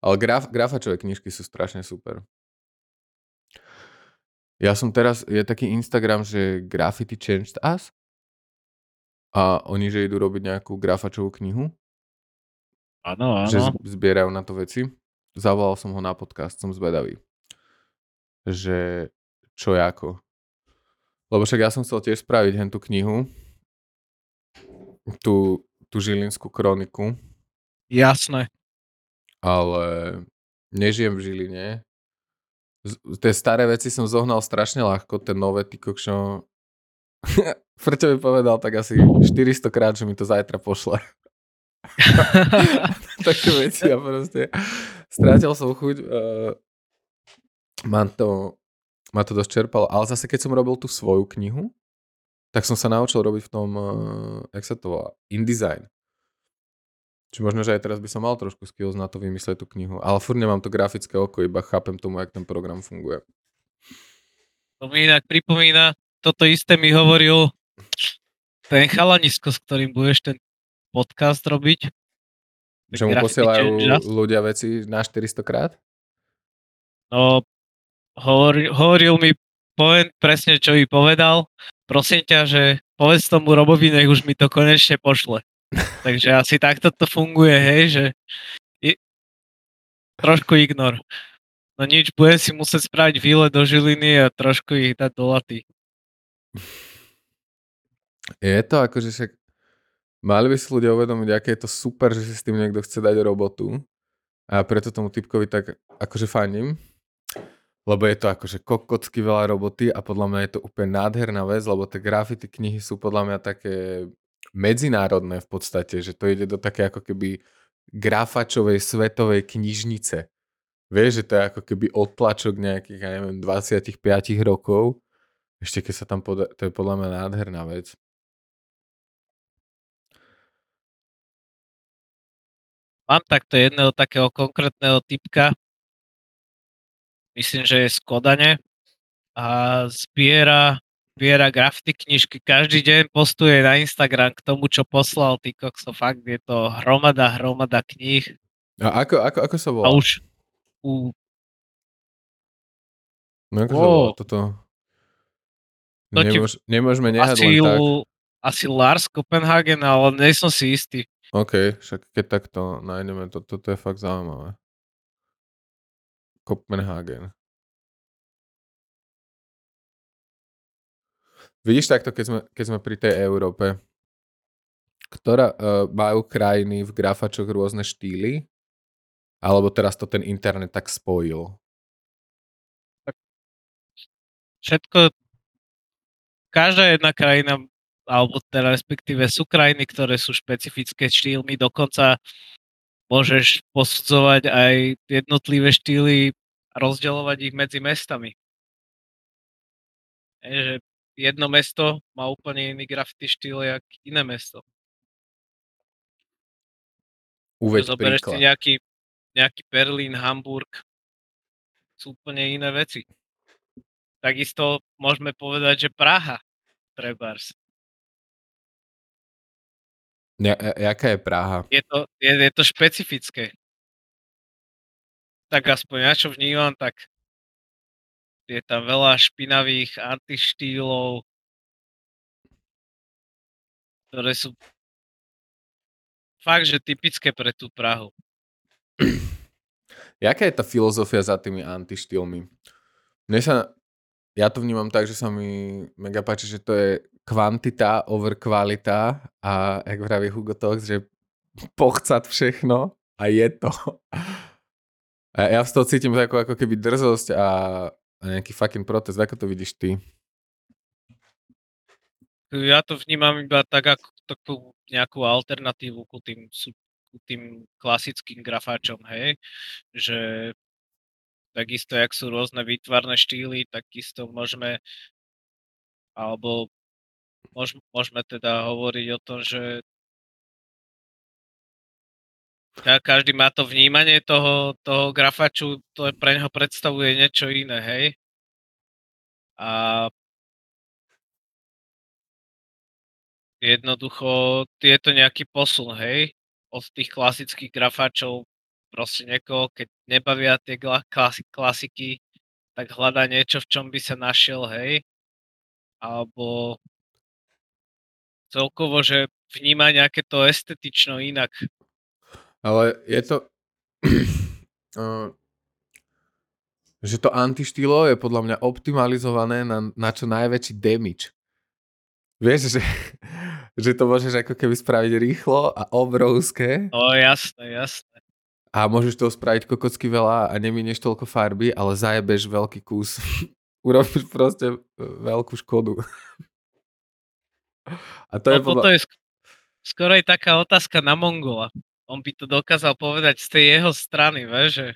Ale graf, grafačové knižky sú strašne super. Ja som teraz, je taký Instagram, že Graffiti Changed Us a oni, že idú robiť nejakú grafačovú knihu. Áno, áno. Že zbierajú na to veci. Zavolal som ho na podcast, som zvedavý že čo je ako. Lebo však ja som chcel tiež spraviť hen tú knihu, tú, tú žilinskú kroniku. Jasné. Ale nežijem v Žiline. Tie staré veci som zohnal strašne ľahko, tie nové, ty kokšo... Frťo mi povedal tak asi 400 krát, že mi to zajtra pošle. Také veci a proste strátil som chuť uh, ma to, ma to dosť čerpalo. Ale zase, keď som robil tú svoju knihu, tak som sa naučil robiť v tom, uh, jak sa to volá, InDesign. Či možno, že aj teraz by som mal trošku skills na to vymyslieť tú knihu. Ale furt nemám to grafické oko, iba chápem tomu, jak ten program funguje. To mi inak pripomína, toto isté mi hovoril ten chalanisko, s ktorým budeš ten podcast robiť. Že mu posielajú ľudia veci na 400 krát? No, Hovor, hovoril mi poviem presne, čo mi povedal. Prosím ťa, že povedz tomu Robovi, nech už mi to konečne pošle. Takže asi takto to funguje, hej, že je, trošku ignor. No nič, budem si musieť spraviť výlet do Žiliny a trošku ich dať do laty. Je to akože však mali by si ľudia uvedomiť, aké je to super, že si s tým niekto chce dať robotu a preto tomu typkovi tak akože fandím, lebo je to akože kokocky veľa roboty a podľa mňa je to úplne nádherná vec, lebo tie grafity knihy sú podľa mňa také medzinárodné v podstate, že to ide do také ako keby grafačovej svetovej knižnice. Vieš, že to je ako keby odtlačok nejakých, ja neviem, 25 rokov. Ešte keď sa tam poda- to je podľa mňa nádherná vec. Mám takto jedného takého konkrétneho typka, myslím, že je z Kodane a zbiera, zbiera grafty knižky. Každý deň postuje na Instagram k tomu, čo poslal. Ty kokso, fakt je to hromada, hromada kníh. A ako, ako, ako sa volá? A už u... No ako oh. sa volá toto? To Nemôž, nemôžeme nehať asi, len tak. Asi Lars Copenhagen, ale nie som si istý. OK, však keď takto nájdeme, to, toto je fakt zaujímavé. Kopenhagen. Vidíš takto, keď sme, keď sme pri tej Európe, ktorá uh, majú krajiny v grafačoch rôzne štýly, alebo teraz to ten internet tak spojil? Všetko, každá jedna krajina, alebo teda respektíve sú krajiny, ktoré sú špecifické štýlmi, dokonca môžeš posudzovať aj jednotlivé štýly a rozdeľovať ich medzi mestami. Je, že jedno mesto má úplne iný graffiti štýl, jak iné mesto. Uveď Zoberieš si nejaký, nejaký Berlín, Hamburg, sú úplne iné veci. Takisto môžeme povedať, že Praha, trebárs. Ja, jaká je Praha? Je to, je, je to špecifické. tak aspoň ja čo vnímam, tak je tam veľa špinavých antištýlov, ktoré sú fakt, že typické pre tú Prahu. Jaká je tá filozofia za tými antištýlmi? Mne sa, ja to vnímam tak, že sa mi mega páči, že to je kvantita over kvalita a jak vraví Hugo Talks, že pochcať všechno a je to. A ja z toho cítim ako, ako keby drzosť a, a nejaký fucking protest. Ako to vidíš ty? Ja to vnímam iba tak ako takú nejakú alternatívu ku tým, ku tým klasickým grafáčom, hej, že takisto, jak sú rôzne výtvarné štýly, takisto môžeme alebo môž, môžeme teda hovoriť o tom, že každý má to vnímanie toho, toho grafaču, to pre neho predstavuje niečo iné, hej. A jednoducho je to nejaký posun, hej, od tých klasických grafačov, proste niekoho, keď nebavia tie klasiky, tak hľadá niečo, v čom by sa našiel, hej, alebo celkovo, že vníma nejaké to estetično inak. Ale je to... uh, že to antištýlo je podľa mňa optimalizované na, na čo najväčší damage. Vieš, že, že to môžeš ako keby spraviť rýchlo a obrovské. O, jasné, jasné. A môžeš toho spraviť kokocky veľa a neminieš toľko farby, ale zajebeš veľký kus. Urobíš proste veľkú škodu. A to no, je podľa... to je skoro aj taká otázka na Mongola on by to dokázal povedať z tej jeho strany, vieš, že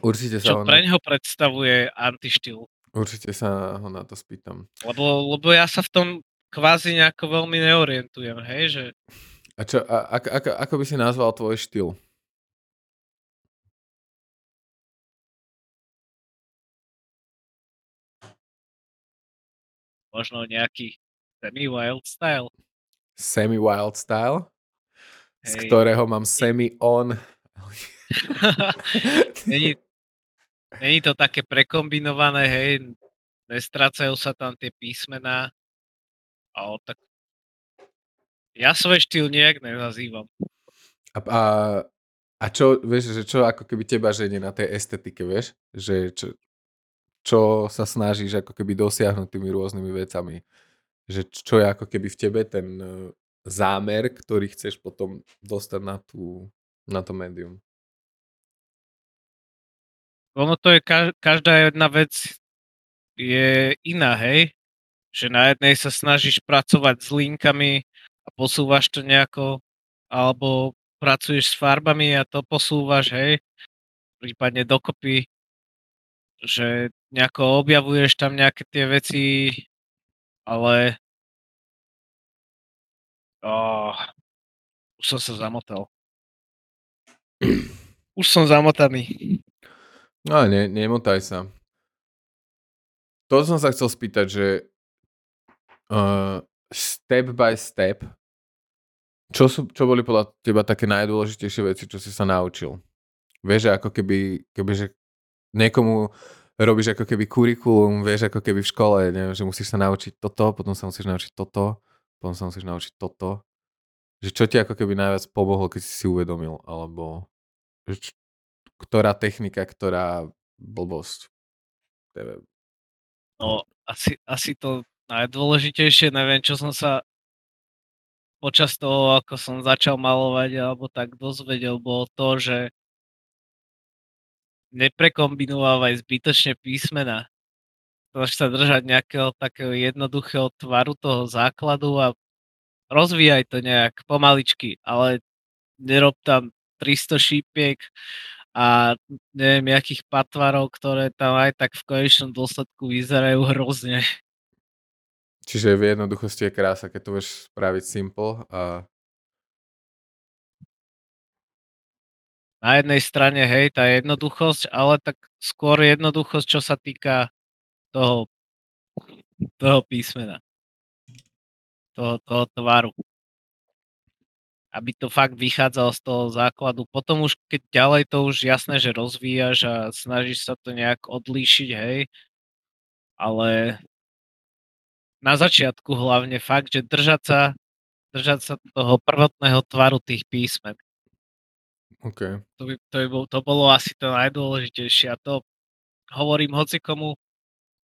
Určite sa čo pre neho predstavuje antištýl. Určite sa ho na to spýtam. Lebo, lebo ja sa v tom kvázi nejako veľmi neorientujem, hej, že... A čo, a, ako, ako, ako by si nazval tvoj štýl? Možno nejaký semi-wild style. Semi-wild style? Z ktorého mám semi-on. není, není to také prekombinované, hej, nestrácajú sa tam tie písmená, ale tak ja svoj štýl nejak nenazývam. A, a, a čo, vieš, že čo ako keby teba ženie na tej estetike, vieš? Že čo, čo sa snažíš ako keby dosiahnuť tými rôznymi vecami? Že čo je ako keby v tebe ten zámer, ktorý chceš potom dostať na, tú, na to médium? Ono to je, každá jedna vec je iná, hej? Že na jednej sa snažíš pracovať s linkami a posúvaš to nejako, alebo pracuješ s farbami a to posúvaš, hej? Prípadne dokopy, že nejako objavuješ tam nejaké tie veci, ale Oh, už som sa zamotal. Už som zamotaný. No ne, nemotaj sa. To som sa chcel spýtať, že uh, step by step, čo, sú, čo boli podľa teba také najdôležitejšie veci, čo si sa naučil? Vieš, ako keby, keby že niekomu robíš ako keby kurikulum, vieš, ako keby v škole, neviem, že musíš sa naučiť toto, potom sa musíš naučiť toto, potom sa musíš naučiť toto. Že čo ti ako keby najviac pomohlo, keď si si uvedomil, alebo že č- ktorá technika, ktorá blbosť. Neviem. No, asi, asi to najdôležitejšie, neviem, čo som sa počas toho, ako som začal malovať, alebo tak dozvedel, bolo to, že neprekombinovať zbytočne písmena Môžeš sa držať nejakého takého jednoduchého tvaru toho základu a rozvíjaj to nejak pomaličky, ale nerob tam 300 šípiek a neviem, jakých patvarov, ktoré tam aj tak v konečnom dôsledku vyzerajú hrozne. Čiže v jednoduchosti je krása, keď to budeš spraviť simple a na jednej strane, hej, tá jednoduchosť, ale tak skôr jednoduchosť, čo sa týka toho, toho písmena. Toho, toho tvaru. aby to fakt vychádzalo z toho základu. Potom už keď ďalej to už jasné, že rozvíjaš a snažíš sa to nejak odlíšiť, hej. Ale na začiatku hlavne fakt, že držať sa, držať sa toho prvotného tvaru tých písmen. OK. To, by, to, by bol, to bolo asi to najdôležitejšie a to hovorím hocikomu,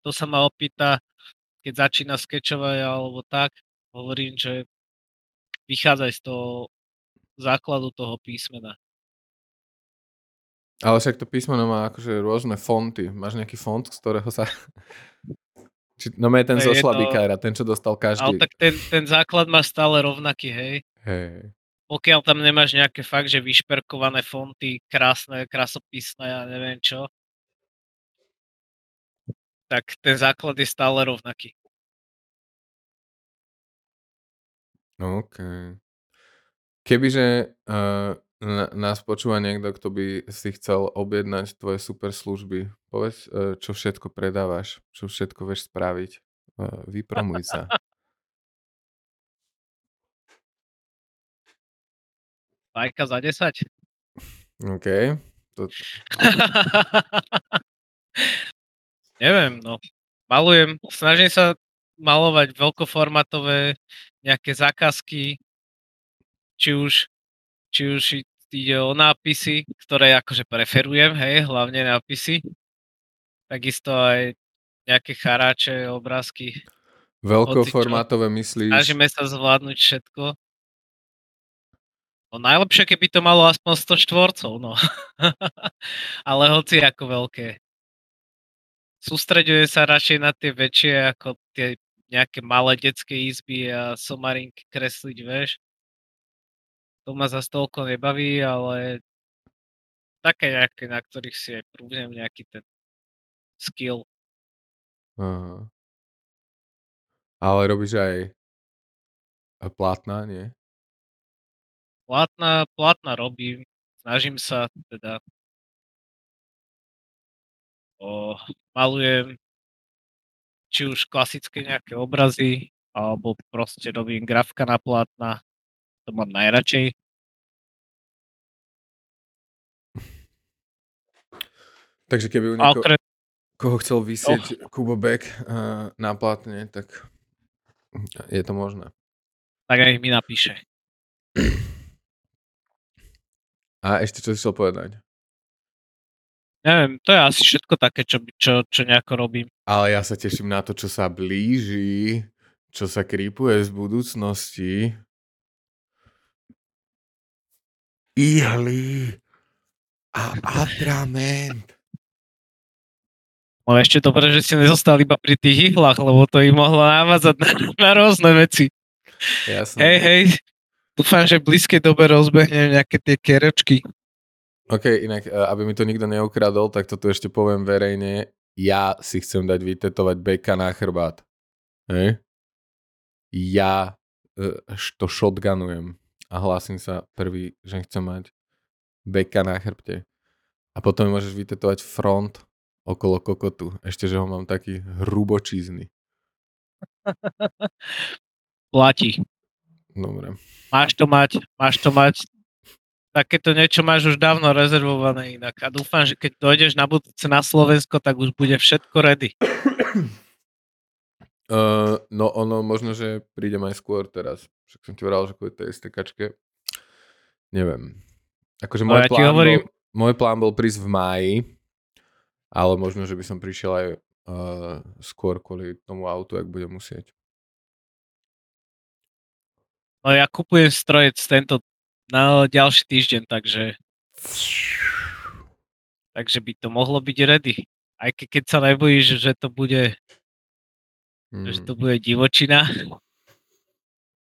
to sa ma opýta, keď začína skečovať alebo tak, hovorím, že vychádzaj z toho základu toho písmena. Ale však to písmeno má akože rôzne fonty. Máš nejaký font, z ktorého sa... Či, no je ten zo slabikára, ten, čo dostal každý. Ale tak ten, ten základ má stále rovnaký, hej. Hej. Pokiaľ tam nemáš nejaké fakt, že vyšperkované fonty, krásne, krasopisné a neviem čo, tak ten základ je stále rovnaký. OK. Kebyže uh, nás počúva niekto, kto by si chcel objednať tvoje super služby, povedz, uh, čo všetko predávaš, čo všetko vieš spraviť. Uh, vypromuj sa. Bajka za 10? OK. To... Neviem, no. Malujem, snažím sa malovať veľkoformatové nejaké zákazky, či už, či už ide o nápisy, ktoré akože preferujem, hej, hlavne nápisy. Takisto aj nejaké charáče, obrázky. Veľkoformátové myslíš? Snažíme sa zvládnuť všetko. No najlepšie, keby to malo aspoň 100 štvorcov, no. Ale hoci ako veľké. Sústreďuje sa radšej na tie väčšie ako tie nejaké malé detské izby a somarinky kresliť, vieš. To ma za toľko nebaví, ale také nejaké, na ktorých si aj prúbnem nejaký ten skill. Aha. Ale robíš aj plátna, nie? Plátna, plátna robím. Snažím sa teda o, malujem či už klasické nejaké obrazy, alebo proste robím grafka na plátna, to mám najradšej. Takže keby u nieko, koho chcel vysieť oh. Kubo Beck uh, na plátne, tak je to možné. Tak aj mi napíše. A ešte čo si chcel povedať? Neviem, to je asi všetko také, čo, čo, čo nejako robím. Ale ja sa teším na to, čo sa blíži, čo sa krípuje z budúcnosti. Ihly a atrament. No ešte dobre, že ste nezostali iba pri tých ihlách, lebo to im mohlo navázať na, na rôzne veci. Jasne. Hej, hej. Dúfam, že v blízkej dobe rozbehnem nejaké tie kerečky. OK, inak, e, aby mi to nikto neukradol, tak to tu ešte poviem verejne ja si chcem dať vytetovať beka na chrbát. Hej? Ja e, to shotgunujem a hlásim sa prvý, že chcem mať beka na chrbte. A potom môžeš vytetovať front okolo kokotu. Ešte, že ho mám taký hrubočízny. Platí. Dobre. Máš to mať, máš to mať takéto niečo máš už dávno rezervované inak a dúfam, že keď dojdeš na budúce na Slovensko, tak už bude všetko ready. Uh, no ono možno, že prídem aj skôr teraz. Však som ti hovoril, že kvôli tej STKčke. Neviem. Akože no, môj, ja plán hovorím... bol, môj plán bol prísť v máji, ale možno, že by som prišiel aj uh, skôr kvôli tomu autu, ak budem musieť. No ja kupujem strojec tento na ďalší týždeň, takže takže by to mohlo byť ready. Aj ke, keď sa nebojíš, že to bude hmm. že to hmm. bude divočina.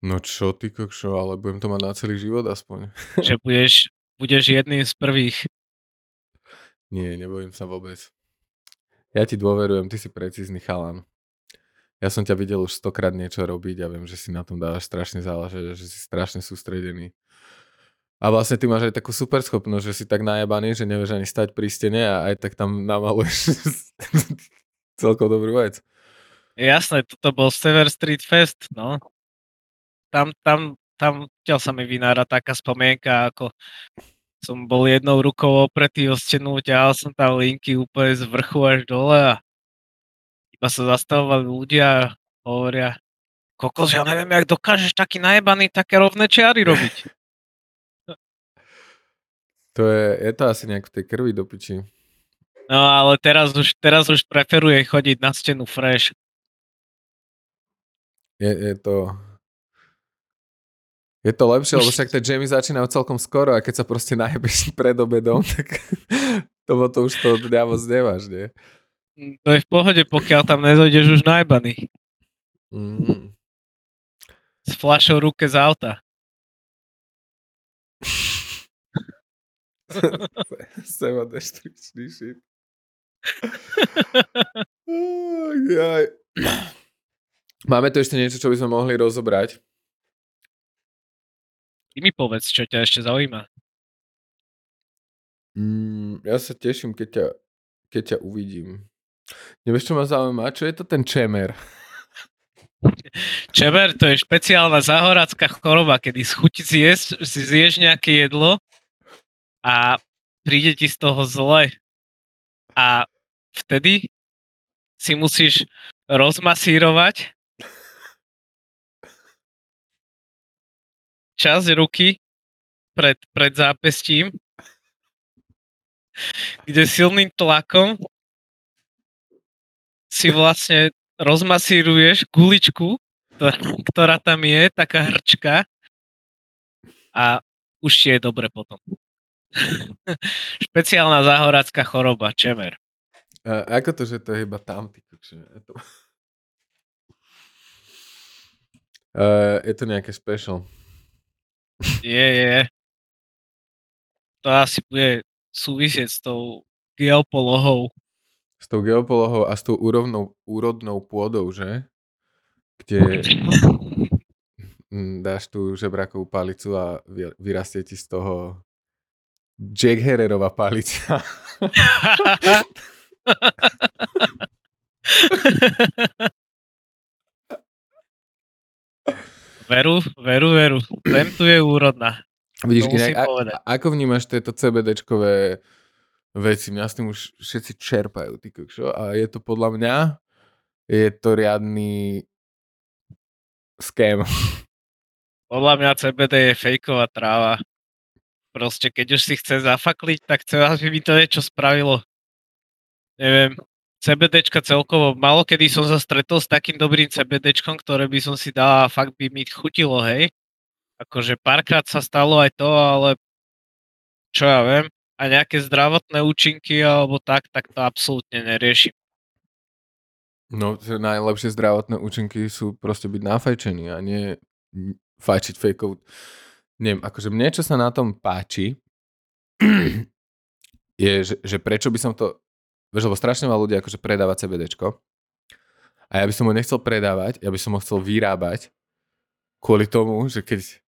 No čo ty kokšo, ale budem to mať na celý život aspoň. Že budeš, budeš jedným z prvých. Nie, nebojím sa vôbec. Ja ti dôverujem, ty si precízny chalan. Ja som ťa videl už stokrát niečo robiť a viem, že si na tom dávaš strašne záležať, že si strašne sústredený. A vlastne ty máš aj takú super schopnosť, že si tak najebaný, že nevieš ani stať pri stene a aj tak tam namaluješ celkom dobrú vec. Jasné, toto bol Sever Street Fest, no. Tam, tam tam ťa sa mi vynára taká spomienka, ako som bol jednou rukou opretý o stenu, ťahal som tam linky úplne z vrchu až dole a iba sa zastavovali ľudia a hovoria, kokos, ja neviem, jak dokážeš taký najebaný také rovné čiary robiť. To je, je to asi nejak v tej krvi do piči. No ale teraz už, teraz už preferuje chodiť na stenu fresh. Je, je to... Je to lepšie, lebo však tie jammy začínajú celkom skoro a keď sa proste najebeš pred obedom, tak to, to už to dňa moc nemáš, nie? To je v pohode, pokiaľ tam nezojdeš už najbaný. Mm. S flašou ruke z auta. Seba destrukčný shit. Jaj. Máme tu ešte niečo, čo by sme mohli rozobrať. Ty mi povedz, čo ťa ešte zaujíma. Mm, ja sa teším, keď ťa, keď ťa uvidím. Nevieš, čo ma zaujíma? Čo je to ten čemer? Čemer to je špeciálna zahorácká choroba, kedy z chuti zješ, si zješ nejaké jedlo a príde ti z toho zle. A vtedy si musíš rozmasírovať časť ruky pred, pred zápestím, kde silným tlakom si vlastne rozmasíruješ guličku, ktorá tam je, taká hrčka a už ti je dobre potom. Špeciálna záhorácká choroba, čemer. A ako to, že to je iba tam? Ty, je, to... Uh, je to nejaké special. Je, je. To asi bude súvisieť s tou geopolohou. S tou geopolohou a s tou úrovnou, úrodnou pôdou, že? Kde dáš tú žebrakovú palicu a vyrastie ti z toho Jack Herrerová palica. veru, veru, veru. Ten tu je úrodná. Vidíš, inak, a, ako vnímaš tieto CBDčkové veci? Mňa s tým už všetci čerpajú, ty kokšo. A je to podľa mňa, je to riadný scam. Podľa mňa CBD je fejková tráva. Proste, keď už si chce zafakliť, tak chce, aby mi to niečo spravilo. Neviem, CBDčka celkovo, malo kedy som sa stretol s takým dobrým CBDčkom, ktoré by som si dal a fakt by mi chutilo, hej. Akože párkrát sa stalo aj to, ale čo ja viem, a nejaké zdravotné účinky alebo tak, tak to absolútne neriešim. No, najlepšie zdravotné účinky sú proste byť nafajčený a nie fajčiť fejkovú neviem, akože mne, čo sa na tom páči, je, že, že prečo by som to, vieš, lebo strašne veľa ľudí akože predáva CBDčko a ja by som ho nechcel predávať, ja by som ho chcel vyrábať kvôli tomu, že keď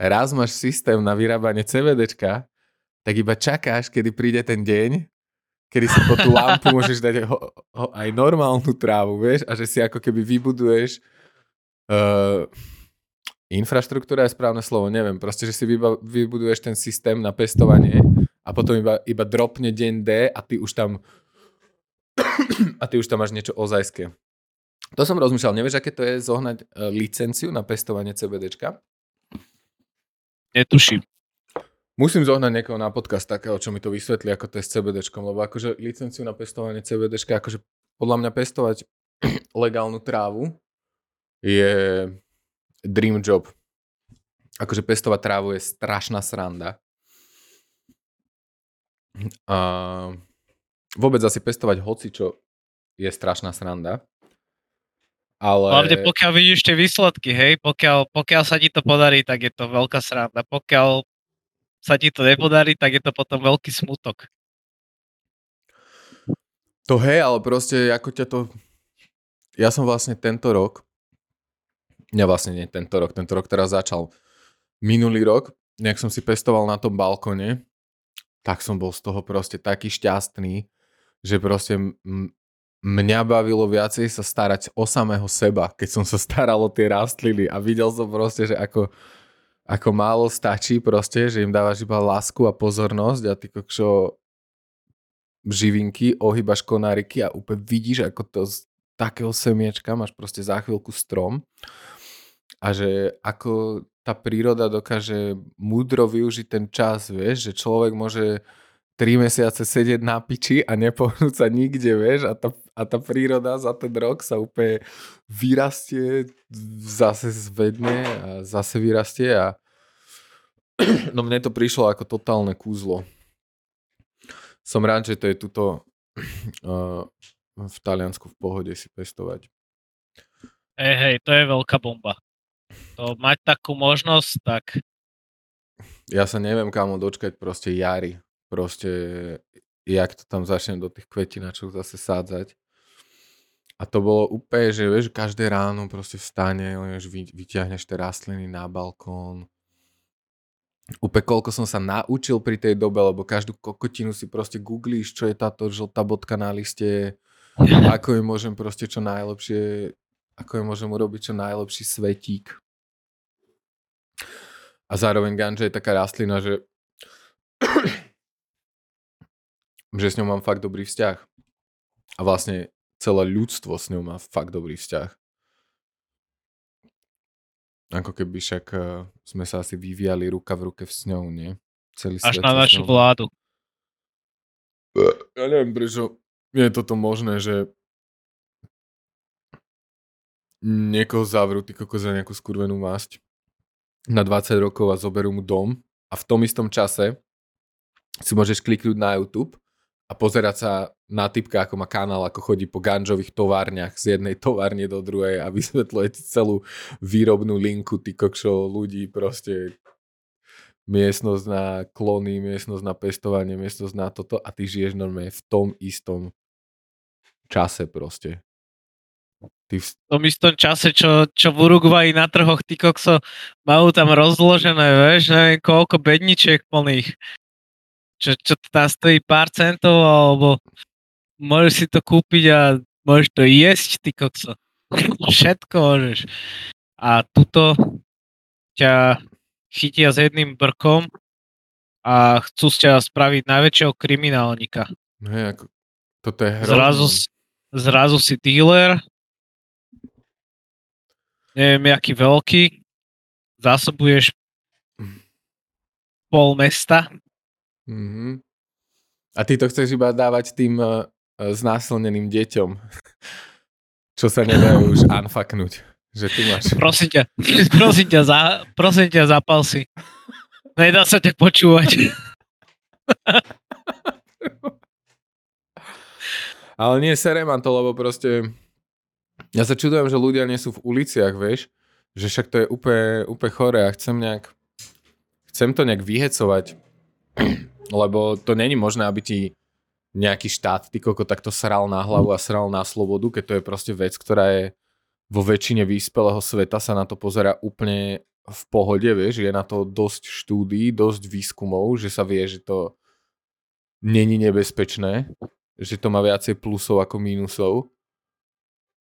raz máš systém na vyrábanie CBDčka, tak iba čakáš, kedy príde ten deň, kedy si po tú lampu môžeš dať ho, ho, aj normálnu trávu, vieš, a že si ako keby vybuduješ uh, infraštruktúra je správne slovo, neviem, proste, že si vyba, vybuduješ ten systém na pestovanie a potom iba, iba dropne deň D a ty už tam a ty už tam máš niečo ozajské. To som rozmýšľal, nevieš, aké to je zohnať uh, licenciu na pestovanie CBDčka? Netuším. Musím zohnať niekoho na podcast takého, čo mi to vysvetlí, ako to je s CBDčkom, lebo akože licenciu na pestovanie CBDčka, akože podľa mňa pestovať legálnu trávu je dream job. Akože pestovať trávu je strašná sranda. A vôbec asi pestovať hoci, čo je strašná sranda. Ale... Hlavne pokiaľ vidíš tie výsledky, hej, pokiaľ, pokiaľ sa ti to podarí, tak je to veľká sranda. Pokiaľ sa ti to nepodarí, tak je to potom veľký smutok. To hej, ale proste ako ťa to... Ja som vlastne tento rok ja vlastne nie tento rok, tento rok teraz začal. Minulý rok, nejak som si pestoval na tom balkone, tak som bol z toho proste taký šťastný, že proste mňa bavilo viacej sa starať o samého seba, keď som sa staral o tie rastliny a videl som proste, že ako ako málo stačí proste, že im dávaš iba lásku a pozornosť a ty kokšo živinky, ohýbaš konáriky a úplne vidíš, ako to z takého semiečka máš proste za chvíľku strom a že ako tá príroda dokáže múdro využiť ten čas, vieš, že človek môže 3 mesiace sedieť na piči a nepohnúť sa nikde, vieš, a tá, a tá príroda za ten rok sa úplne vyrastie, zase zvedne a zase vyrastie a no mne to prišlo ako totálne kúzlo. Som rád, že to je tuto uh, v Taliansku v pohode si pestovať. Hej, hej, to je veľká bomba mať takú možnosť, tak... Ja sa neviem kamo dočkať proste jary. Proste, jak to tam začne do tých kvetinačov zase sádzať. A to bolo úplne, že vieš, každé ráno proste vstane, vieš, vyťahneš tie rastliny na balkón. Úplne koľko som sa naučil pri tej dobe, lebo každú kokotinu si proste googlíš, čo je táto žltá bodka na liste, ako je môžem proste čo najlepšie, ako je môžem urobiť čo najlepší svetík. A zároveň ganja je taká rastlina, že že s ňou mám fakt dobrý vzťah. A vlastne celé ľudstvo s ňou má fakt dobrý vzťah. Ako keby však uh, sme sa asi vyvíjali ruka v ruke s ňou, nie? Celý Až na našu vládu. Ja neviem, prečo je toto možné, že niekoho zavrú, ty koko za nejakú skurvenú masť na 20 rokov a zoberú mu dom a v tom istom čase si môžeš kliknúť na YouTube a pozerať sa na typka, ako má kanál, ako chodí po ganžových továrniach z jednej továrne do druhej a vysvetľuje ti celú výrobnú linku, ty kokšo ľudí, proste miestnosť na klony, miestnosť na pestovanie, miestnosť na toto a ty žiješ normálne v tom istom čase proste. Ty v tom istom čase, čo, čo v Uruguayi na trhoch, ty kokso, majú tam rozložené, vieš, neviem koľko bedničiek plných. Čo, čo to tam stojí pár centov, alebo môžeš si to kúpiť a môžeš to jesť, ty kokso. Všetko môžeš. A tuto ťa chytia s jedným brkom a chcú z ťa spraviť najväčšieho kriminálnika. Hej, ako, toto je hrozné. Zrazu, zrazu si dealer, neviem, aký veľký, zásobuješ pol mesta. Mm-hmm. A ty to chceš iba dávať tým uh, znásilneným deťom, čo sa nedajú už unfucknúť. Že ty máš... Prosím ťa, prosím ťa, za, prosím ťa, zapal si. Nedá sa ťa počúvať. Ale nie serem to, lebo proste ja sa čudujem, že ľudia nie sú v uliciach, vieš, že však to je úplne, úplne chore a chcem nejak, chcem to nejak vyhecovať, lebo to není možné, aby ti nejaký štát, ty koko takto sral na hlavu a sral na slobodu, keď to je proste vec, ktorá je vo väčšine vyspelého sveta sa na to pozera úplne v pohode, vieš, je na to dosť štúdí, dosť výskumov, že sa vie, že to není nebezpečné, že to má viacej plusov ako mínusov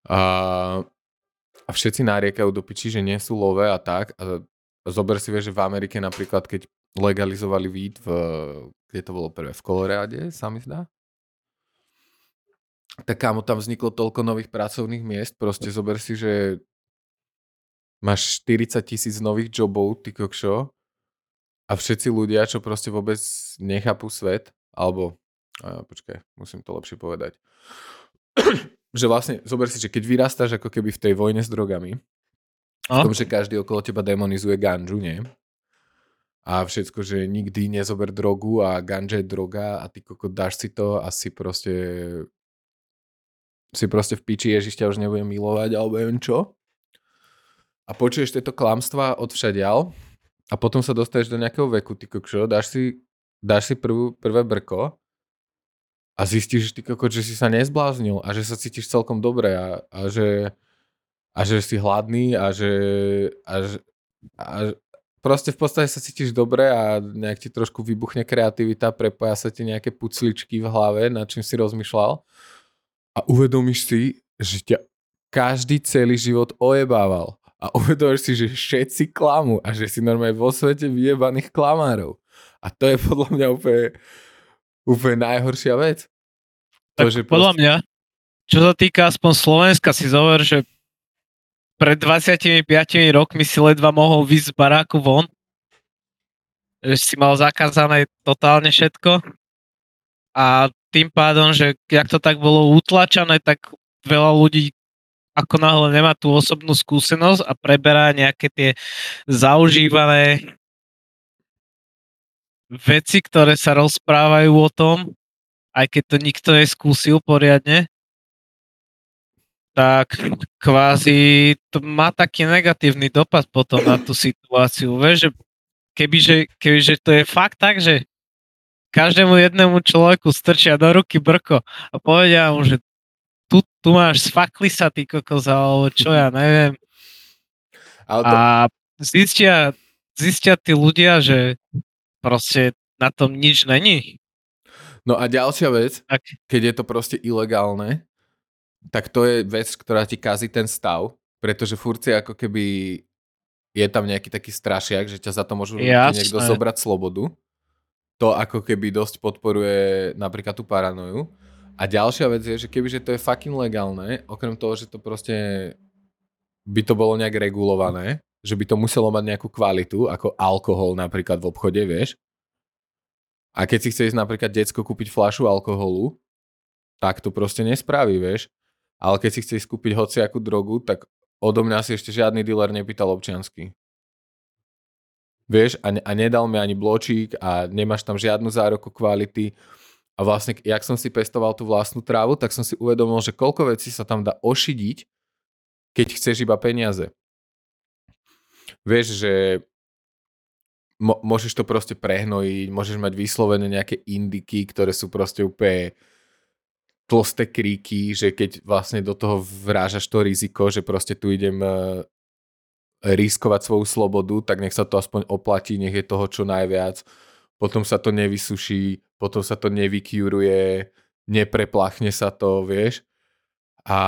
a, a všetci nariekajú do piči, že nie sú lové a tak. A zober si, vieš, že v Amerike napríklad, keď legalizovali weed v, kde to bolo prvé, v Koloráde, sa mi zdá? Tak kámo, tam vzniklo toľko nových pracovných miest, proste zober si, že máš 40 tisíc nových jobov, ty kokšo, a všetci ľudia, čo proste vôbec nechápu svet, alebo, a, počkaj, musím to lepšie povedať, že vlastne, zober si, že keď vyrastáš ako keby v tej vojne s drogami, a? v tom, že každý okolo teba demonizuje ganžu, nie? A všetko, že nikdy nezober drogu a ganja je droga a ty koko dáš si to a si proste si proste v piči Ježiš ťa už nebude milovať alebo neviem čo. A počuješ tieto klamstvá od všadial a potom sa dostaneš do nejakého veku, ty kokšo, dáš si, dáš si prvú, prvé brko a zistíš, ty kokot, že si sa nezbláznil a že sa cítiš celkom dobre a, a, že, a že si hladný a že, a, a proste v podstate sa cítiš dobre a nejak ti trošku vybuchne kreativita, prepoja sa ti nejaké pucličky v hlave, nad čím si rozmýšľal a uvedomíš si, že ťa každý celý život ojebával a uvedomíš si, že všetci klamú a že si normálne vo svete vyjebaných klamárov. A to je podľa mňa úplne, úplne najhoršia vec. To, tak že podľa proste... mňa, čo sa týka aspoň Slovenska, si zover, že pred 25 rokmi si ledva mohol výsť z baráku von, že si mal zakázané totálne všetko a tým pádom, že jak to tak bolo utlačané, tak veľa ľudí ako náhle nemá tú osobnú skúsenosť a preberá nejaké tie zaužívané veci, ktoré sa rozprávajú o tom, aj keď to nikto neskúsil poriadne, tak kvázi to má taký negatívny dopad potom na tú situáciu. Vieš, že kebyže, kebyže to je fakt tak, že každému jednému človeku strčia do ruky brko a povedia mu, že tu, tu máš, sfakli sa ty kokos, alebo čo ja neviem. Ale to... A zistia, zistia tí ľudia, že proste na tom nič není. No a ďalšia vec, tak. keď je to proste ilegálne, tak to je vec, ktorá ti kazí ten stav, pretože furt si ako keby je tam nejaký taký strašiak, že ťa za to môžu niekto zobrať slobodu. To ako keby dosť podporuje napríklad tú paranoju. A ďalšia vec je, že kebyže to je fucking legálne, okrem toho, že to proste by to bolo nejak regulované, že by to muselo mať nejakú kvalitu, ako alkohol napríklad v obchode, vieš. A keď si chce ísť napríklad decko kúpiť flašu alkoholu, tak to proste nespraví, vieš. Ale keď si chce ísť kúpiť hociakú drogu, tak odo mňa si ešte žiadny dealer nepýtal občiansky. Vieš, a, a nedal mi ani bločík a nemáš tam žiadnu zároku kvality a vlastne, jak som si pestoval tú vlastnú trávu, tak som si uvedomil, že koľko vecí sa tam dá ošidiť, keď chceš iba peniaze. Vieš, že mo- môžeš to proste prehnojiť, môžeš mať vyslovené nejaké indiky, ktoré sú proste úplne tlsté kríky, že keď vlastne do toho vrážaš to riziko, že proste tu idem uh, riskovať svoju slobodu, tak nech sa to aspoň oplatí, nech je toho čo najviac potom sa to nevysuší, potom sa to nevykjuruje, nepreplachne sa to, vieš. A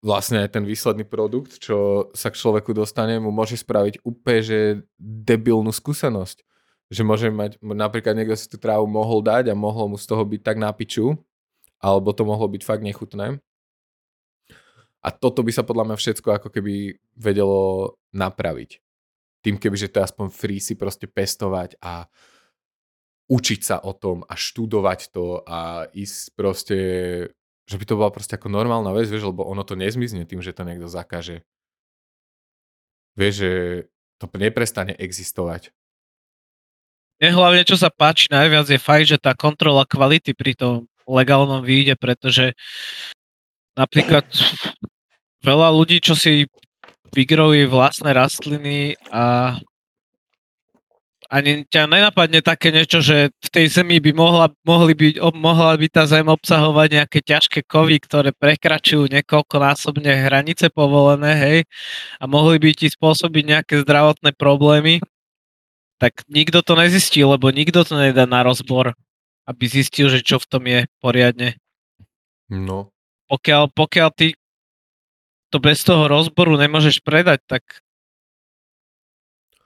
vlastne aj ten výsledný produkt, čo sa k človeku dostane, mu môže spraviť úplne že debilnú skúsenosť. Že môže mať, napríklad niekto si tú trávu mohol dať a mohlo mu z toho byť tak na piču, alebo to mohlo byť fakt nechutné. A toto by sa podľa mňa všetko ako keby vedelo napraviť. Tým keby, že to je aspoň free si proste pestovať a učiť sa o tom a študovať to a ísť proste, že by to bola proste ako normálna vec, vieš, lebo ono to nezmizne tým, že to niekto zakáže. Vieš, že to neprestane existovať. Mne hlavne, čo sa páči najviac, je fakt, že tá kontrola kvality pri tom legálnom výjde, pretože napríklad veľa ľudí, čo si vygrojuje vlastné rastliny a ani ťa nenapadne také niečo, že v tej zemi by mohla, mohli byť, mohla by tá zem obsahovať nejaké ťažké kovy, ktoré prekračujú niekoľkonásobne hranice povolené, hej, a mohli by ti spôsobiť nejaké zdravotné problémy, tak nikto to nezistí, lebo nikto to nedá na rozbor, aby zistil, že čo v tom je poriadne. No. Pokiaľ, pokiaľ ty to bez toho rozboru nemôžeš predať, tak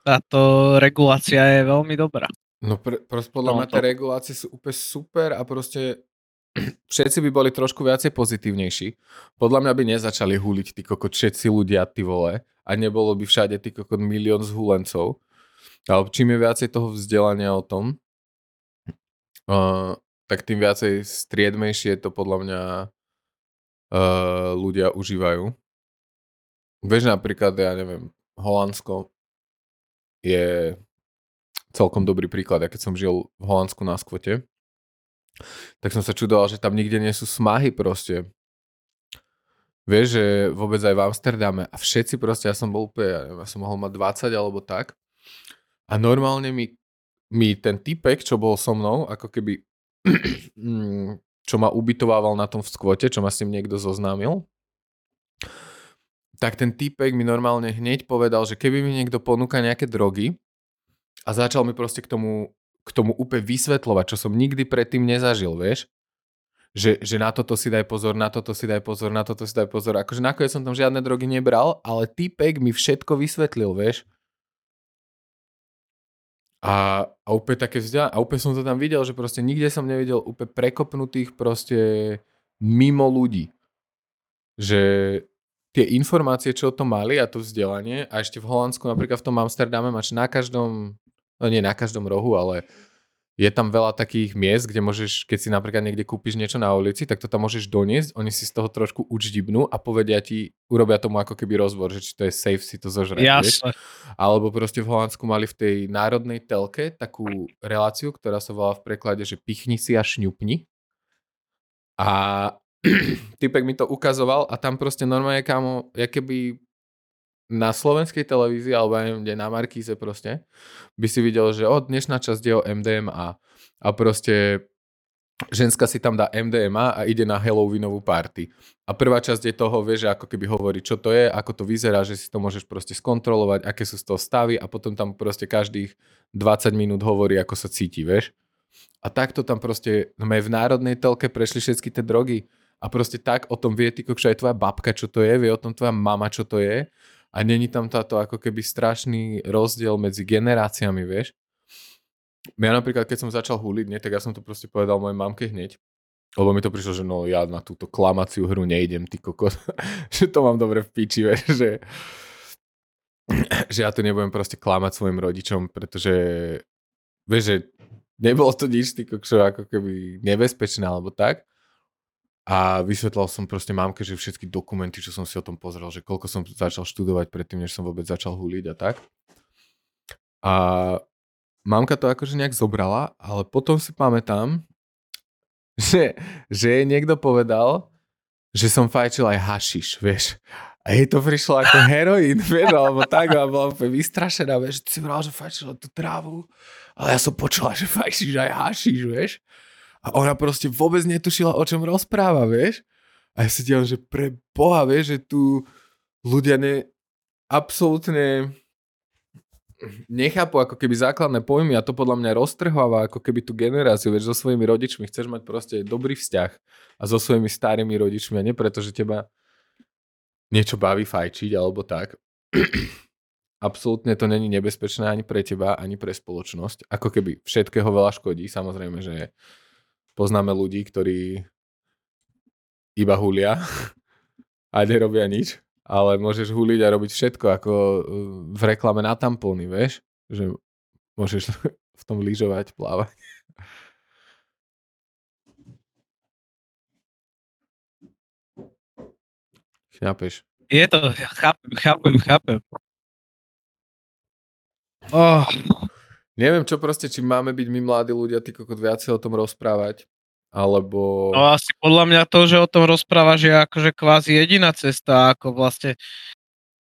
táto regulácia je veľmi dobrá. No pr- proste podľa mňa tie regulácie sú úplne super a proste všetci by boli trošku viacej pozitívnejší. Podľa mňa by nezačali huliť tí kokot všetci ľudia, ty vole, a nebolo by všade ty kokot milión zhulencov. Ale čím je viacej toho vzdelania o tom, uh, tak tým viacej striedmejšie to podľa mňa uh, ľudia užívajú. Vieš napríklad, ja neviem, Holandsko je celkom dobrý príklad. Ja keď som žil v Holandsku na skvote, tak som sa čudoval, že tam nikde nie sú smahy proste. Vieš, že vôbec aj v Amsterdame a všetci proste, ja som bol úplne, ja, som mohol mať 20 alebo tak a normálne mi, mi ten typek, čo bol so mnou, ako keby čo ma ubytovával na tom v skvote, čo ma s ním niekto zoznámil, tak ten týpek mi normálne hneď povedal, že keby mi niekto ponúka nejaké drogy a začal mi proste k tomu, k tomu úplne vysvetľovať, čo som nikdy predtým nezažil, vieš, že, že na toto si daj pozor, na toto si daj pozor, na toto si daj pozor. Akože nakoniec som tam žiadne drogy nebral, ale týpek mi všetko vysvetlil, vieš. A, a úplne také vzdia- a úplne som to tam videl, že proste nikde som nevidel úplne prekopnutých proste mimo ľudí. Že tie informácie, čo o tom mali a to vzdelanie a ešte v Holandsku napríklad v tom Amsterdame máš na každom, no nie na každom rohu, ale je tam veľa takých miest, kde môžeš, keď si napríklad niekde kúpiš niečo na ulici, tak to tam môžeš doniesť, oni si z toho trošku učdibnú a povedia ti, urobia tomu ako keby rozbor, že či to je safe si to zožrať. Jasne. Alebo proste v Holandsku mali v tej národnej telke takú reláciu, ktorá sa volá v preklade, že pichni si a šňupni. A typek mi to ukazoval a tam proste normálne, kámo, ja keby na slovenskej televízii alebo aj kde na Markíze proste by si videl, že od dnešná časť je o MDMA a proste ženská si tam dá MDMA a ide na Halloweenovú party. A prvá časť je toho, vieš, ako keby hovorí, čo to je, ako to vyzerá, že si to môžeš proste skontrolovať, aké sú z toho stavy a potom tam proste každých 20 minút hovorí, ako sa cíti, vieš. A takto tam proste, no v národnej telke prešli všetky tie drogy a proste tak o tom vie, ty kokšo, aj tvoja babka, čo to je, vie o tom tvoja mama, čo to je a není tam táto ako keby strašný rozdiel medzi generáciami, vieš. Ja napríklad, keď som začal huliť, nie, tak ja som to proste povedal mojej mamke hneď, lebo mi to prišlo, že no ja na túto klamaciu hru nejdem, ty kokos, že to mám dobre v piči, vieš, že, že ja tu nebudem proste klamať svojim rodičom, pretože vieš, že nebolo to nič, ty kokšo, ako keby nebezpečné alebo tak. A vysvetlal som proste mámke, že všetky dokumenty, čo som si o tom pozrel, že koľko som začal študovať predtým, než som vôbec začal huliť a tak. A mamka to akože nejak zobrala, ale potom si pamätám, že, že jej niekto povedal, že som fajčil aj hašiš, vieš. A jej to prišlo ako heroín, vieš, alebo tak, a bola úplne vystrašená, vieš, že si vral, že fajčila tú trávu, ale ja som počula, že fajčíš aj hašiš, vieš. A ona proste vôbec netušila, o čom rozpráva, vieš. A ja si diam, že pre Boha, vieš, že tu ľudia ne, absolútne nechápu ako keby základné pojmy a to podľa mňa roztrháva ako keby tú generáciu, vieš, so svojimi rodičmi chceš mať proste dobrý vzťah a so svojimi starými rodičmi a nie preto, že teba niečo baví fajčiť alebo tak. Absolútne to není nebezpečné ani pre teba, ani pre spoločnosť. Ako keby všetkého veľa škodí, samozrejme, že poznáme ľudí, ktorí iba hulia a nerobia nič, ale môžeš huliť a robiť všetko, ako uh, v reklame na tampóny, vieš? Že môžeš v tom lyžovať, plávať. Chápeš? Je to, chápem, chápem, chápem. Oh, Neviem, čo proste, či máme byť my mladí ľudia, ty kokot viacej o tom rozprávať, alebo... no asi podľa mňa to, že o tom rozprávaš je akože kvázi jediná cesta, ako vlastne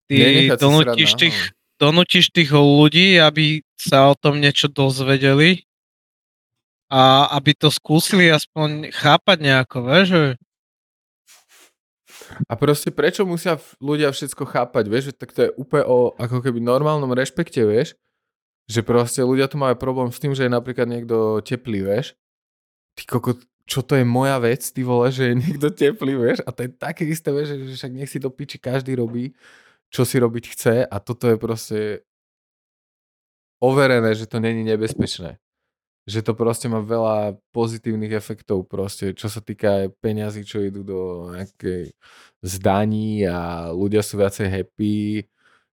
ty donútiš tých, donútiš tých ľudí, aby sa o tom niečo dozvedeli. A aby to skúsili aspoň chápať nejako, vieš, že A proste prečo musia ľudia všetko chápať, vieš, tak to je úplne o ako keby normálnom rešpekte, vieš, že proste ľudia tu majú problém s tým, že je napríklad niekto teplý, vieš. Ty koko, čo to je moja vec, ty vole, že je niekto teplý, vieš, a to je také isté, vieš, že však nech si to piči, každý robí, čo si robiť chce a toto je proste overené, že to není nebezpečné. Že to proste má veľa pozitívnych efektov proste, čo sa týka peňazí, čo idú do nejakej zdaní a ľudia sú viacej happy,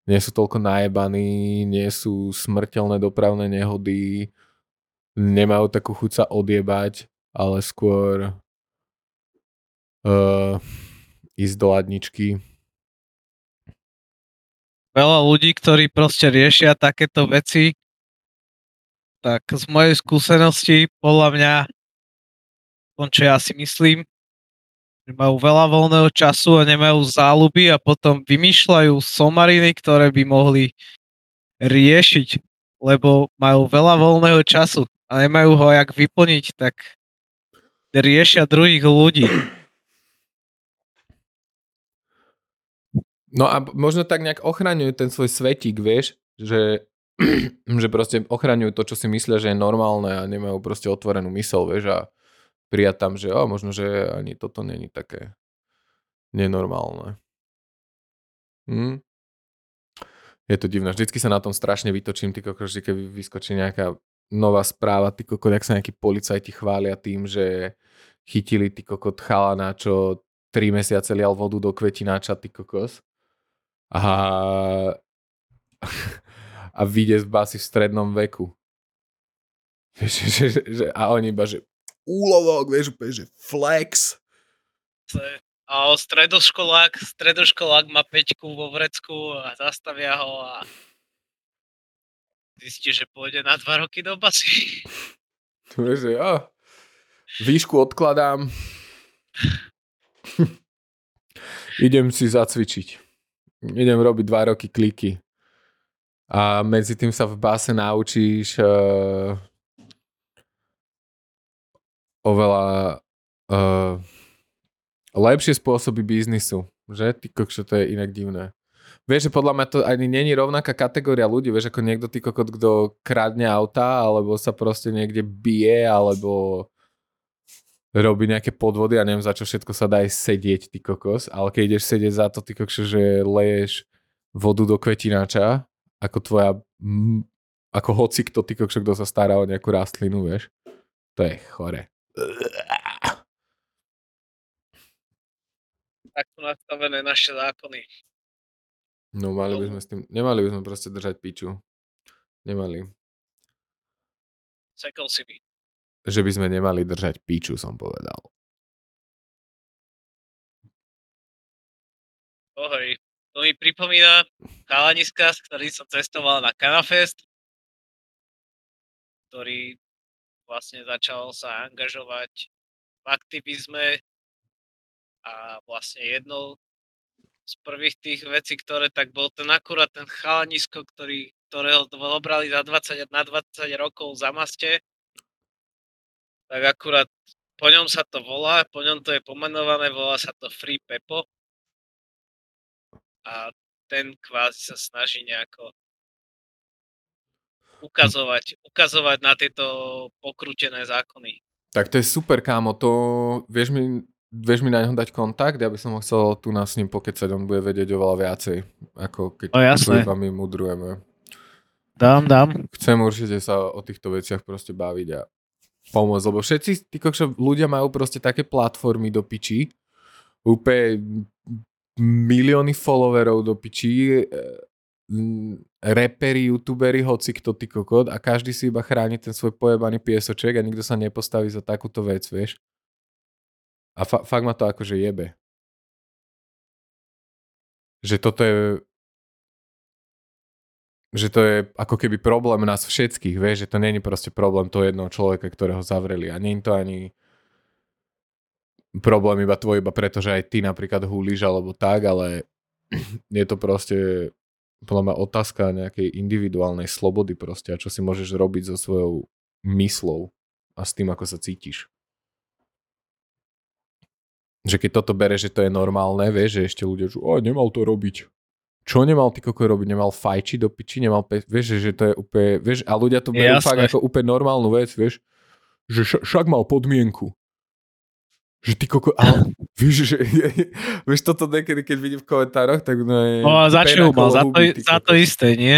nie sú toľko najebaní, nie sú smrteľné dopravné nehody, nemajú takú chuť sa odjebať, ale skôr uh, ísť do ladničky. veľa ľudí, ktorí proste riešia takéto veci, tak z mojej skúsenosti, podľa mňa, on čo ja si myslím, majú veľa voľného času a nemajú záľuby a potom vymýšľajú somariny, ktoré by mohli riešiť, lebo majú veľa voľného času a nemajú ho jak vyplniť, tak riešia druhých ľudí. No a možno tak nejak ochraňujú ten svoj svetík, vieš, že, že proste ochraňujú to, čo si myslia, že je normálne a nemajú proste otvorenú mysel, vieš, a prijať tam, že o, možno, že ani toto není také nenormálne. Hm? Je to divné. Vždycky sa na tom strašne vytočím, ty kokos, keď vyskočí nejaká nová správa, ty kokot, jak sa nejakí policajti chvália tým, že chytili ty kokot chalana, čo 3 mesiace lial vodu do kvetináča, ty kokos. A, a vyjde z basy v strednom veku. Že, že, že, a oni iba, že úlovok, vieš, úplne, že flex. A stredoškolák, stredoškolák má peťku vo vrecku a zastavia ho a zistí, že pôjde na dva roky do basy. Vieš, že ja výšku odkladám. Idem si zacvičiť. Idem robiť dva roky kliky. A medzi tým sa v base naučíš uh, oveľa uh, lepšie spôsoby biznisu. Že? Ty kokšo, to je inak divné. Vieš, že podľa mňa to ani není rovnaká kategória ľudí, vieš, ako niekto ty kokot, kto kradne auta, alebo sa proste niekde bije, alebo robí nejaké podvody a neviem, za čo všetko sa dá aj sedieť, ty kokos, ale keď ideš sedieť za to, ty kokšo, že leješ vodu do kvetináča, ako tvoja, ako hoci kto, ty kokšo, kto sa stará o nejakú rastlinu, vieš, to je chore. Tak sú nastavené naše zákony. No mali by sme s tým, nemali by sme proste držať piču. Nemali. Sekol si by. Že by sme nemali držať piču, som povedal. Ohoj, to mi pripomína chalaniska, s ktorým som cestoval na Canafest, ktorý vlastne začal sa angažovať v aktivizme a vlastne jednou z prvých tých vecí, ktoré tak bol ten akurát ten chalanisko, ktorý, ktorého obrali za 20, na 20 rokov za maste, tak akurát po ňom sa to volá, po ňom to je pomenované, volá sa to Free Pepo. A ten kvázi sa snaží nejako ukazovať, ukazovať na tieto pokrútené zákony. Tak to je super, kámo, to vieš mi, vieš mi na neho dať kontakt, ja by som ho chcel tu na s ním pokecať, on bude vedieť oveľa viacej, ako keď no, jasné. my mudrujeme. Dám, dám. Chcem určite sa o týchto veciach proste baviť a pomôcť, lebo všetci tí kokšo, ľudia majú proste také platformy do piči, úplne milióny followerov do piči, e, reperi, youtuberi, hoci kto ty kokot a každý si iba chráni ten svoj pojebaný piesoček a nikto sa nepostaví za takúto vec, vieš. A fa- fakt ma to akože jebe. Že toto je že to je ako keby problém nás všetkých, vieš, že to není proste problém toho jednoho človeka, ktorého zavreli a je to ani problém iba tvoj, iba preto, že aj ty napríklad húliš alebo tak, ale je to proste podľa mňa otázka nejakej individuálnej slobody proste a čo si môžeš robiť so svojou myslou a s tým, ako sa cítiš. Že keď toto bere, že to je normálne, vieš, že ešte ľudia, že nemal to robiť čo nemal ty koko robiť? Nemal fajči do piči? Nemal pe- vieš, že to je úplne, vieš, a ľudia to berú fakt ako úplne normálnu vec, vieš, že š- však mal podmienku. Že ty koko, ale vieš, že, vieš toto niekedy, keď vidím v komentároch, tak no je... No a začal mal, za to, za to isté, nie?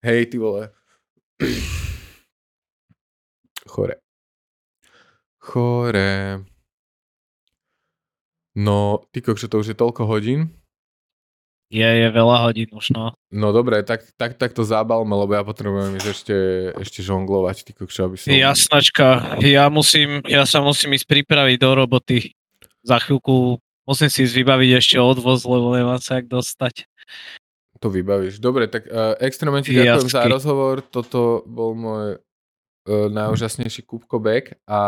Hej, ty vole. Chore. Chore. No, ty kokšo, to už je toľko hodín, je, je veľa hodín už, no. No dobre, tak, tak, tak to zábalme, lebo ja potrebujem ísť ešte, ešte žonglovať, ty kokšo, aby som... Jasnačka, ja musím, ja sa musím ísť pripraviť do roboty. Za chvíľku musím si vybaviť ešte odvoz, lebo nemám sa jak dostať. To vybavíš. Dobre, tak uh, extrémne ti ďakujem za rozhovor. Toto bol môj uh, najúžasnejší Kubkobek. A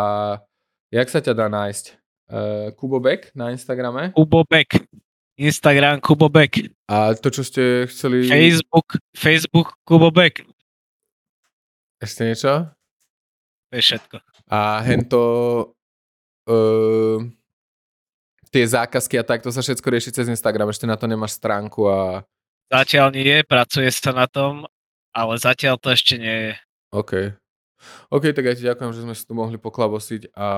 jak sa ťa dá nájsť? Uh, Kubobek na Instagrame? Kubobek. Instagram Kubobek. A to, čo ste chceli... Facebook, Facebook Kubobek. Ešte niečo? To je všetko. A hento... Uh, tie zákazky a tak, to sa všetko rieši cez Instagram, ešte na to nemáš stránku a... Zatiaľ nie, pracuje sa na tom, ale zatiaľ to ešte nie je. OK. OK, tak ja ti ďakujem, že sme si tu mohli poklabosiť a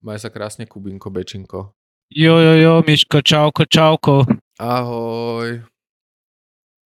Maj sa krásne, Kubinko, Bečinko. Jo, jo, jo, Miško, čauko, čauko. Ahoj.